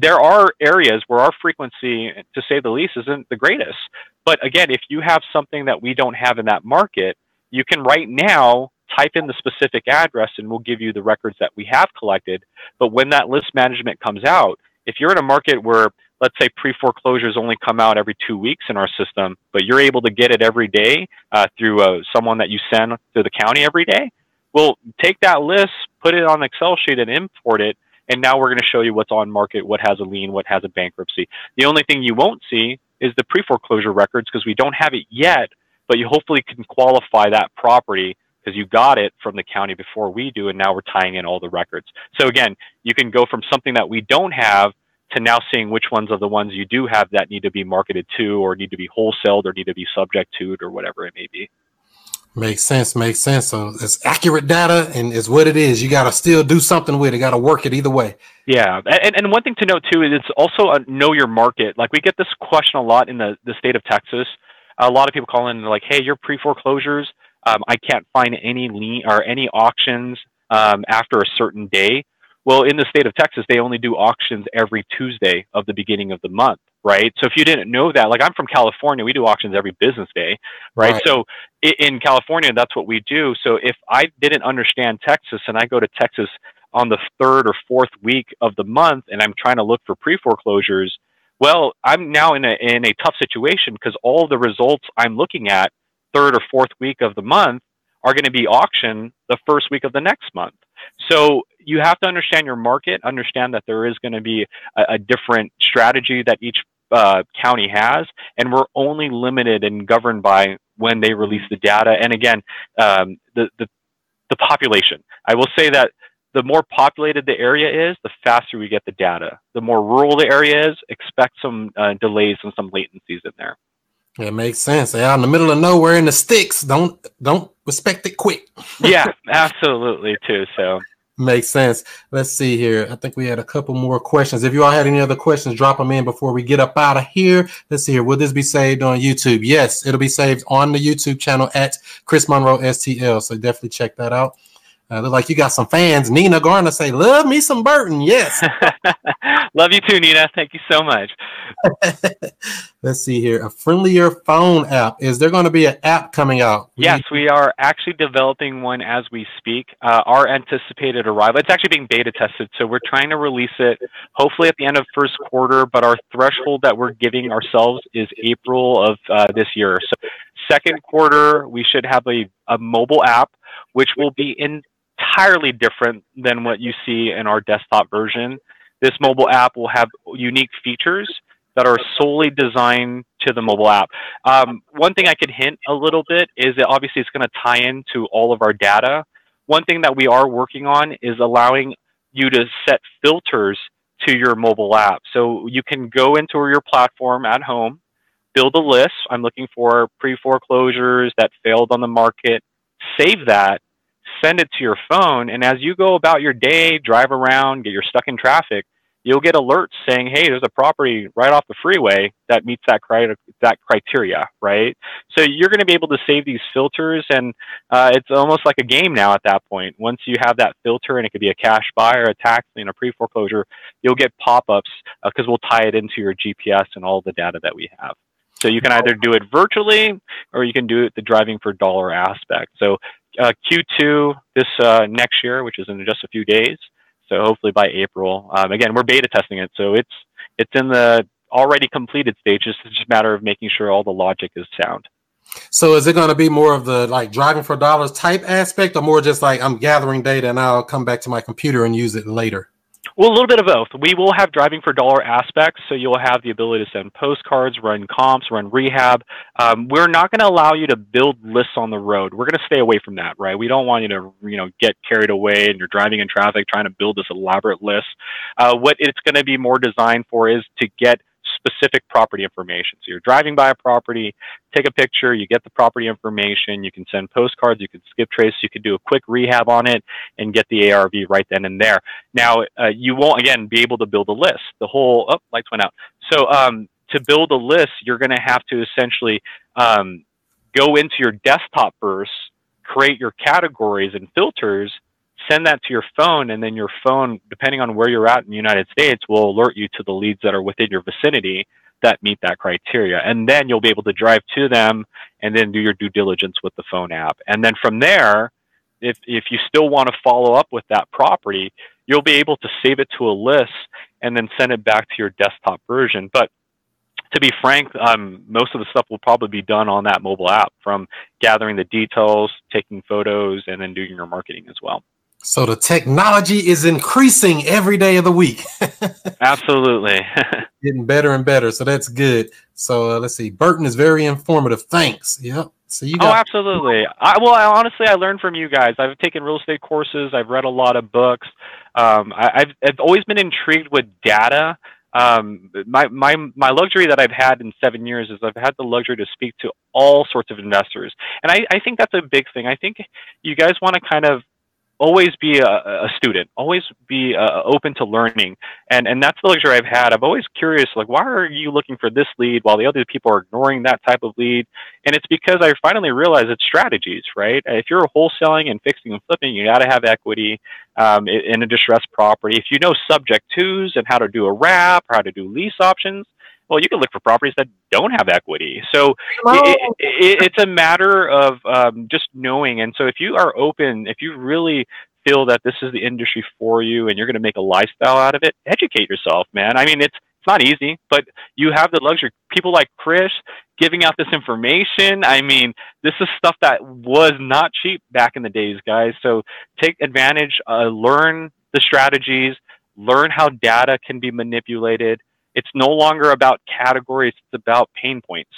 there are areas where our frequency, to say the least, isn't the greatest. But again, if you have something that we don't have in that market, you can right now type in the specific address and we'll give you the records that we have collected. But when that list management comes out, if you're in a market where, let's say, pre foreclosures only come out every two weeks in our system, but you're able to get it every day uh, through uh, someone that you send to the county every day, well, take that list, put it on Excel sheet, and import it and now we're going to show you what's on market, what has a lien, what has a bankruptcy. The only thing you won't see is the pre-foreclosure records because we don't have it yet, but you hopefully can qualify that property because you got it from the county before we do, and now we're tying in all the records. So again, you can go from something that we don't have to now seeing which ones of the ones you do have that need to be marketed to or need to be wholesaled or need to be subject to or whatever it may be. Makes sense. Makes sense. So it's accurate data and it's what it is. You got to still do something with it. Got to work it either way. Yeah. And, and one thing to note too is it's also a know your market. Like we get this question a lot in the, the state of Texas. A lot of people call in and they're like, Hey, your pre foreclosures. Um, I can't find any lien or any auctions um, after a certain day. Well, in the state of Texas, they only do auctions every Tuesday of the beginning of the month, right? So if you didn't know that, like I'm from California, we do auctions every business day, right? right. So in California, that's what we do. So if I didn't understand Texas and I go to Texas on the third or fourth week of the month and I'm trying to look for pre foreclosures, well, I'm now in a in a tough situation because all the results I'm looking at third or fourth week of the month are going to be auctioned the first week of the next month. So you have to understand your market, understand that there is going to be a, a different strategy that each uh, county has, and we're only limited and governed by when they release the data. And again, um, the, the the population. I will say that the more populated the area is, the faster we get the data. The more rural the area is, expect some uh, delays and some latencies in there. It makes sense. They're out in the middle of nowhere in the sticks. Don't don't respect it quick. yeah, absolutely too. So makes sense. Let's see here. I think we had a couple more questions. If you all had any other questions, drop them in before we get up out of here. Let's see here. Will this be saved on YouTube? Yes, it'll be saved on the YouTube channel at Chris Monroe STL. So definitely check that out. Uh, look like you got some fans. Nina Garner say, "Love me some Burton." Yes, love you too, Nina. Thank you so much. Let's see here. A friendlier phone app. Is there going to be an app coming out? Yes, we are actually developing one as we speak. Uh, our anticipated arrival. It's actually being beta tested, so we're trying to release it hopefully at the end of first quarter. But our threshold that we're giving ourselves is April of uh, this year. So second quarter, we should have a, a mobile app which will be in entirely different than what you see in our desktop version. This mobile app will have unique features that are solely designed to the mobile app. Um, one thing I could hint a little bit is that obviously it's going to tie into all of our data. One thing that we are working on is allowing you to set filters to your mobile app. So you can go into your platform at home, build a list. I'm looking for pre foreclosures that failed on the market, save that, send it to your phone, and as you go about your day, drive around, get you're stuck in traffic, you'll get alerts saying, "Hey, there's a property right off the freeway that meets that cri- that criteria." Right. So you're going to be able to save these filters, and uh, it's almost like a game now at that point. Once you have that filter, and it could be a cash buy or a tax lien, a pre foreclosure, you'll get pop-ups because uh, we'll tie it into your GPS and all the data that we have. So you can either do it virtually or you can do it the driving for dollar aspect. So uh, Q2 this uh, next year, which is in just a few days. So hopefully by April. Um, again, we're beta testing it, so it's it's in the already completed stage. It's just a matter of making sure all the logic is sound. So is it going to be more of the like driving for dollars type aspect, or more just like I'm gathering data and I'll come back to my computer and use it later? Well, a little bit of both. We will have driving for dollar aspects, so you'll have the ability to send postcards, run comps, run rehab. Um, we're not going to allow you to build lists on the road. We're going to stay away from that, right? We don't want you to, you know, get carried away and you're driving in traffic trying to build this elaborate list. Uh, what it's going to be more designed for is to get specific property information. So you're driving by a property, take a picture, you get the property information, you can send postcards, you can skip trace, you can do a quick rehab on it and get the ARV right then and there. Now, uh, you won't, again, be able to build a list. The whole, oh, lights went out. So um, to build a list, you're going to have to essentially um, go into your desktop first, create your categories and filters, send that to your phone, and then your phone, depending on where you're at in the United States, will alert you to the leads that are within your vicinity that meet that criteria. And then you'll be able to drive to them and then do your due diligence with the phone app. And then from there, if, if you still want to follow up with that property, you'll be able to save it to a list and then send it back to your desktop version. But to be frank, um, most of the stuff will probably be done on that mobile app from gathering the details, taking photos, and then doing your marketing as well. So the technology is increasing every day of the week. Absolutely. Getting better and better. So that's good. So uh, let's see. Burton is very informative. Thanks. Yep. So you got- Oh, absolutely. I, well, I, honestly, I learned from you guys. I've taken real estate courses. I've read a lot of books. Um, I, I've, I've always been intrigued with data. Um, my, my, my luxury that I've had in seven years is I've had the luxury to speak to all sorts of investors. And I, I think that's a big thing. I think you guys want to kind of always be a, a student, always be uh, open to learning, and and that's the luxury I've had. I'm always curious, like why are you looking for this lead while the other people are ignoring that type of lead? And it's because I finally realized it's strategies, right? If you're wholesaling and fixing and flipping, you got to have equity um, in a distressed property. If you know subject twos and how to do a wrap how to do lease options, well, you can look for properties that don't have equity. So it, it, it's a matter of um, just knowing. And so if you are open, if you really feel that this is the industry for you and you're going to make a lifestyle out of it, educate yourself, man. I mean, it's it's not easy, but you have the luxury. People like Chris giving out this information. I mean, this is stuff that was not cheap back in the days, guys. So take advantage, uh, learn the strategies, learn how data can be manipulated it's no longer about categories, it's about pain points.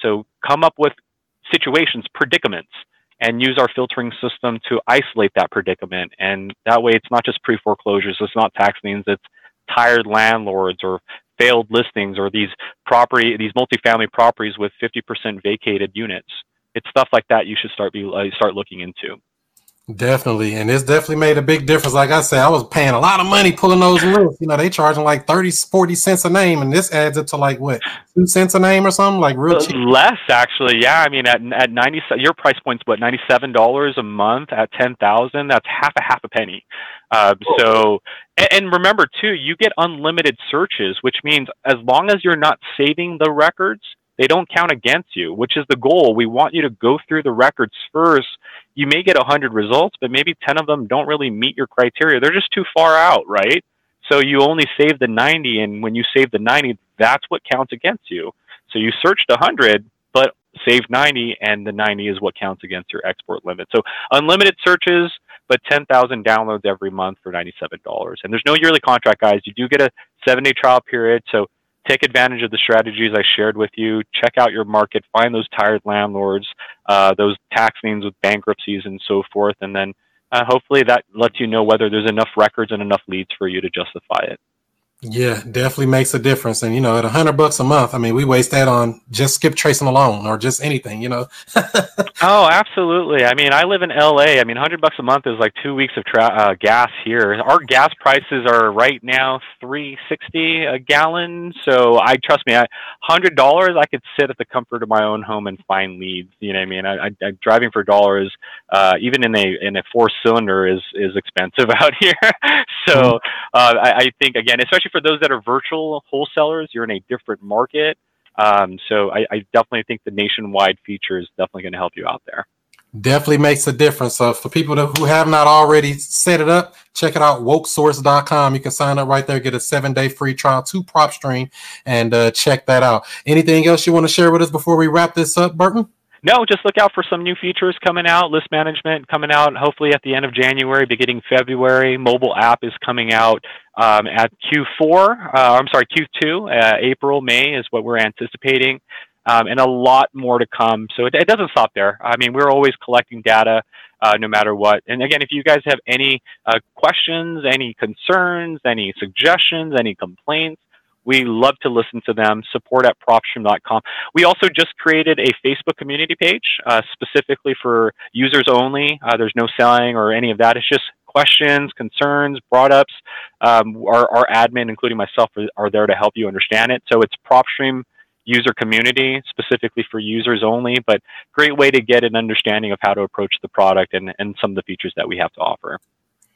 So come up with situations, predicaments, and use our filtering system to isolate that predicament. And that way it's not just pre foreclosures, it's not tax liens, it's tired landlords or failed listings or these property these multifamily properties with 50% vacated units. It's stuff like that you should start be uh, start looking into. Definitely. And it's definitely made a big difference. Like I said, I was paying a lot of money pulling those lists. You know, they charging like 30, 40 cents a name. And this adds up to like what, two cents a name or something? Like real cheap. Less actually. Yeah. I mean, at, at 90, your price point's what, $97 a month at 10,000. That's half a half a penny. Uh, so, and, and remember too, you get unlimited searches, which means as long as you're not saving the records, they don't count against you, which is the goal. We want you to go through the records first. You may get 100 results, but maybe 10 of them don't really meet your criteria. They're just too far out, right? So you only save the 90, and when you save the 90, that's what counts against you. So you searched 100, but saved 90, and the 90 is what counts against your export limit. So unlimited searches, but 10,000 downloads every month for $97. And there's no yearly contract, guys. You do get a seven day trial period. So take advantage of the strategies I shared with you. Check out your market, find those tired landlords, uh, those tax liens with bankruptcies and so forth, and then uh, hopefully that lets you know whether there's enough records and enough leads for you to justify it. Yeah, definitely makes a difference. And you know, at a hundred bucks a month, I mean, we waste that on just skip tracing alone or just anything, you know. oh, absolutely. I mean, I live in LA. I mean, hundred bucks a month is like two weeks of tra- uh, gas here. Our gas prices are right now three sixty a gallon. So I trust me, I hundred dollars, I could sit at the comfort of my own home and find leads. You know what I mean? I, I, I driving for dollars, uh, even in a in a four cylinder is is expensive out here. so mm-hmm. uh, I, I think again, especially especially for those that are virtual wholesalers, you're in a different market. Um, so I, I, definitely think the nationwide feature is definitely going to help you out there. Definitely makes a difference. So for people who have not already set it up, check it out, wokesource.com. You can sign up right there, get a seven day free trial to PropStream and uh, check that out. Anything else you want to share with us before we wrap this up, Burton? No, just look out for some new features coming out. List management coming out hopefully at the end of January, beginning February. Mobile app is coming out um, at Q4. Uh, I'm sorry, Q2. Uh, April, May is what we're anticipating, um, and a lot more to come. So it, it, doesn't stop there. I mean, we're always collecting data. Uh, no matter what. And again, if you guys have any uh, questions, any concerns, any suggestions, any complaints, we love to listen to them. Support at propstream.com. We also just created a Facebook community page uh, specifically for users only. Uh, there's no selling or any of that. It's just questions, concerns, brought ups. Um, our, our admin, including myself, are, are, there to help you understand it. So it's PropStream user community specifically for users only, but great way to get an understanding of how to approach the product and, and some of the features that we have to offer.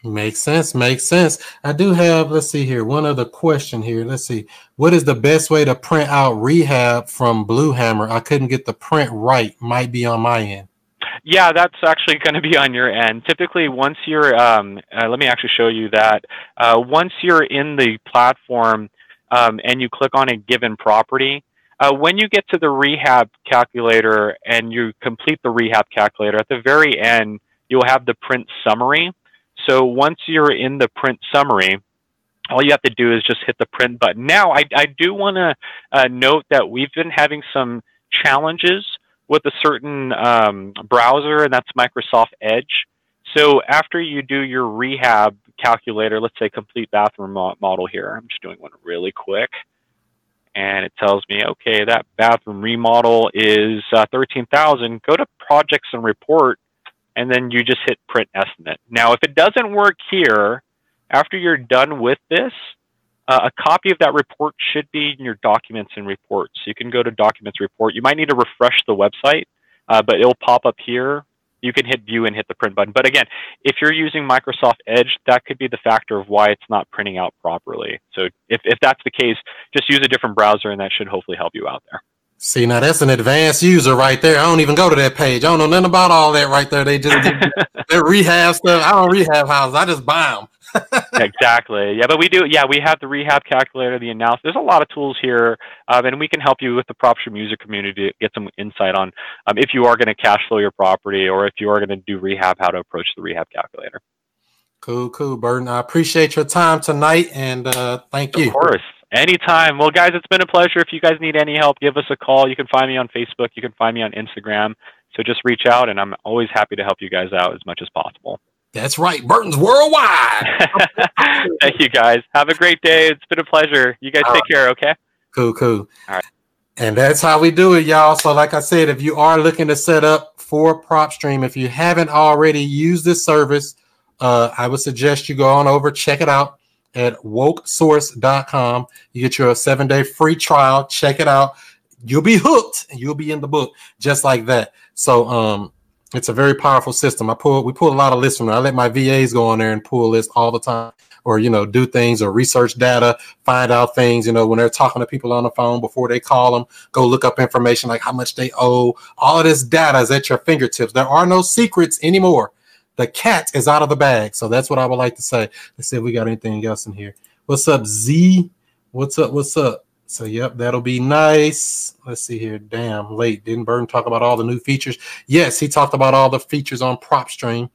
Makes sense. Makes sense. I do have, let's see here, one other question here. Let's see. What is the best way to print out rehab from Blue Hammer? I couldn't get the print right. Might be on my end. Yeah, that's actually going to be on your end. Typically, once you're, um, uh, let me actually show you that. Uh, once you're in the platform um, and you click on a given property, uh, when you get to the rehab calculator and you complete the rehab calculator, at the very end, you'll have the print summary. So once you're in the print summary, all you have to do is just hit the print button. Now, I, I do want to uh, note that we've been having some challenges with a certain um, browser, and that's Microsoft Edge. So after you do your rehab calculator, let's say complete bathroom mo model here, I'm just doing one really quick. And it tells me, okay, that bathroom remodel is uh, 13,000. Go to projects and report and then you just hit print estimate. Now, if it doesn't work here, after you're done with this, uh, a copy of that report should be in your documents and reports. So you can go to documents report. You might need to refresh the website, uh, but it'll pop up here. You can hit view and hit the print button. But again, if you're using Microsoft Edge, that could be the factor of why it's not printing out properly. So if, if that's the case, just use a different browser and that should hopefully help you out there. See, now that's an advanced user right there. I don't even go to that page. I don't know nothing about all that right there. They just they rehab stuff. I don't rehab houses. I just buy them. exactly. Yeah, but we do. Yeah, we have the rehab calculator, the analysis. There's a lot of tools here, um, and we can help you with the PropStream user community to get some insight on um, if you are going to cash flow your property or if you are going to do rehab, how to approach the rehab calculator. Cool, cool, Burton. I appreciate your time tonight, and uh, thank you. Of course. Anytime. Well, guys, it's been a pleasure. If you guys need any help, give us a call. You can find me on Facebook. You can find me on Instagram. So just reach out, and I'm always happy to help you guys out as much as possible. That's right. Burton's worldwide. Thank you, guys. Have a great day. It's been a pleasure. You guys All take right. care, okay? Cool, cool. All right. And that's how we do it, y'all. So, like I said, if you are looking to set up for PropStream, if you haven't already used this service, uh, I would suggest you go on over, check it out at wokesource.com. You get your seven day free trial. Check it out. You'll be hooked and you'll be in the book just like that. So, um, it's a very powerful system. I pull, we pull a lot of lists from there. I let my VAs go on there and pull lists all the time or, you know, do things or research data, find out things, you know, when they're talking to people on the phone before they call them, go look up information like how much they owe. All of this data is at your fingertips. There are no secrets anymore. The cat is out of the bag. So that's what I would like to say. Let's see if we got anything else in here. What's up, Z? What's up? What's up? So, yep, that'll be nice. Let's see here. Damn, late. Didn't Burton talk about all the new features? Yes, he talked about all the features on PropStream.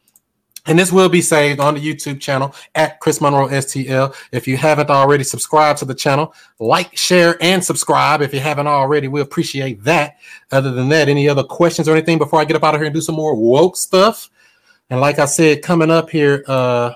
And this will be saved on the YouTube channel at Chris Monroe STL. If you haven't already subscribed to the channel, like, share, and subscribe. If you haven't already, we appreciate that. Other than that, any other questions or anything before I get up out of here and do some more woke stuff? And like I said, coming up here, uh,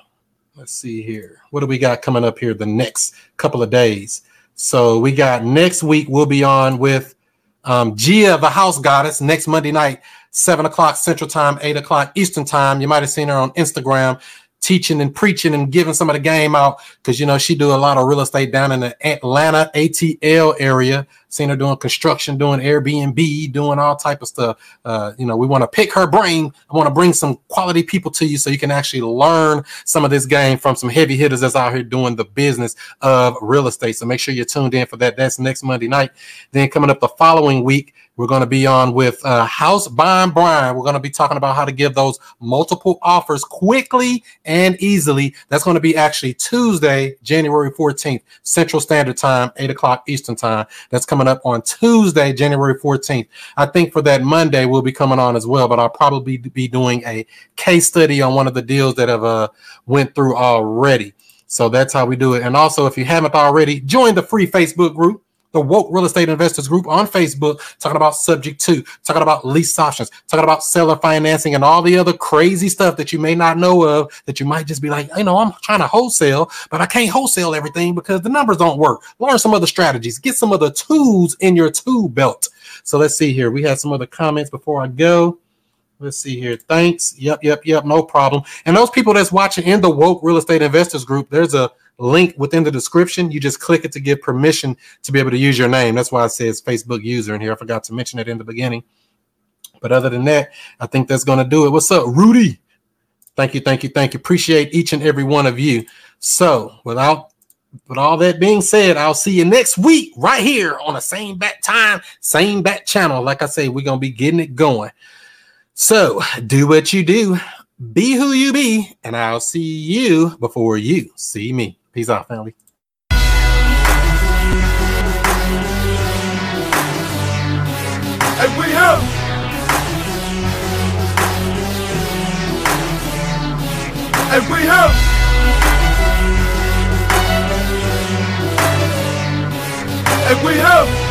let's see here. What do we got coming up here the next couple of days? So we got next week, we'll be on with um, Gia, the house goddess, next Monday night, 7 o'clock Central Time, 8 o'clock Eastern Time. You might have seen her on Instagram teaching and preaching and giving some of the game out because you know she do a lot of real estate down in the Atlanta ATL area. Seen her doing construction, doing Airbnb, doing all type of stuff. Uh, you know, we want to pick her brain. I want to bring some quality people to you so you can actually learn some of this game from some heavy hitters that's out here doing the business of real estate. So make sure you're tuned in for that. That's next Monday night. Then coming up the following week, we're going to be on with uh, House Buying Brian. We're going to be talking about how to give those multiple offers quickly and easily. That's going to be actually Tuesday, January 14th, Central Standard Time, 8 o'clock Eastern Time. That's coming coming up on Tuesday, January 14th. I think for that Monday, we'll be coming on as well, but I'll probably be doing a case study on one of the deals that have uh, went through already. So that's how we do it. And also, if you haven't already, join the free Facebook group the Woke Real Estate Investors Group on Facebook, talking about subject two, talking about lease options, talking about seller financing, and all the other crazy stuff that you may not know of that you might just be like, you know, I'm trying to wholesale, but I can't wholesale everything because the numbers don't work. Learn some other strategies, get some of the tools in your tool belt. So let's see here. We have some other comments before I go. Let's see here. Thanks. Yep, yep, yep. No problem. And those people that's watching in the Woke Real Estate Investors Group, there's a link within the description. You just click it to give permission to be able to use your name. That's why it says Facebook user in here. I forgot to mention it in the beginning. But other than that, I think that's going to do it. What's up, Rudy? Thank you, thank you, thank you. Appreciate each and every one of you. So, without with all that being said, I'll see you next week right here on the same bat time, same bat channel. Like I say, we're gonna be getting it going. So, do what you do, be who you be, and I'll see you before you see me. Peace out, family. And we have. And we have. And we have.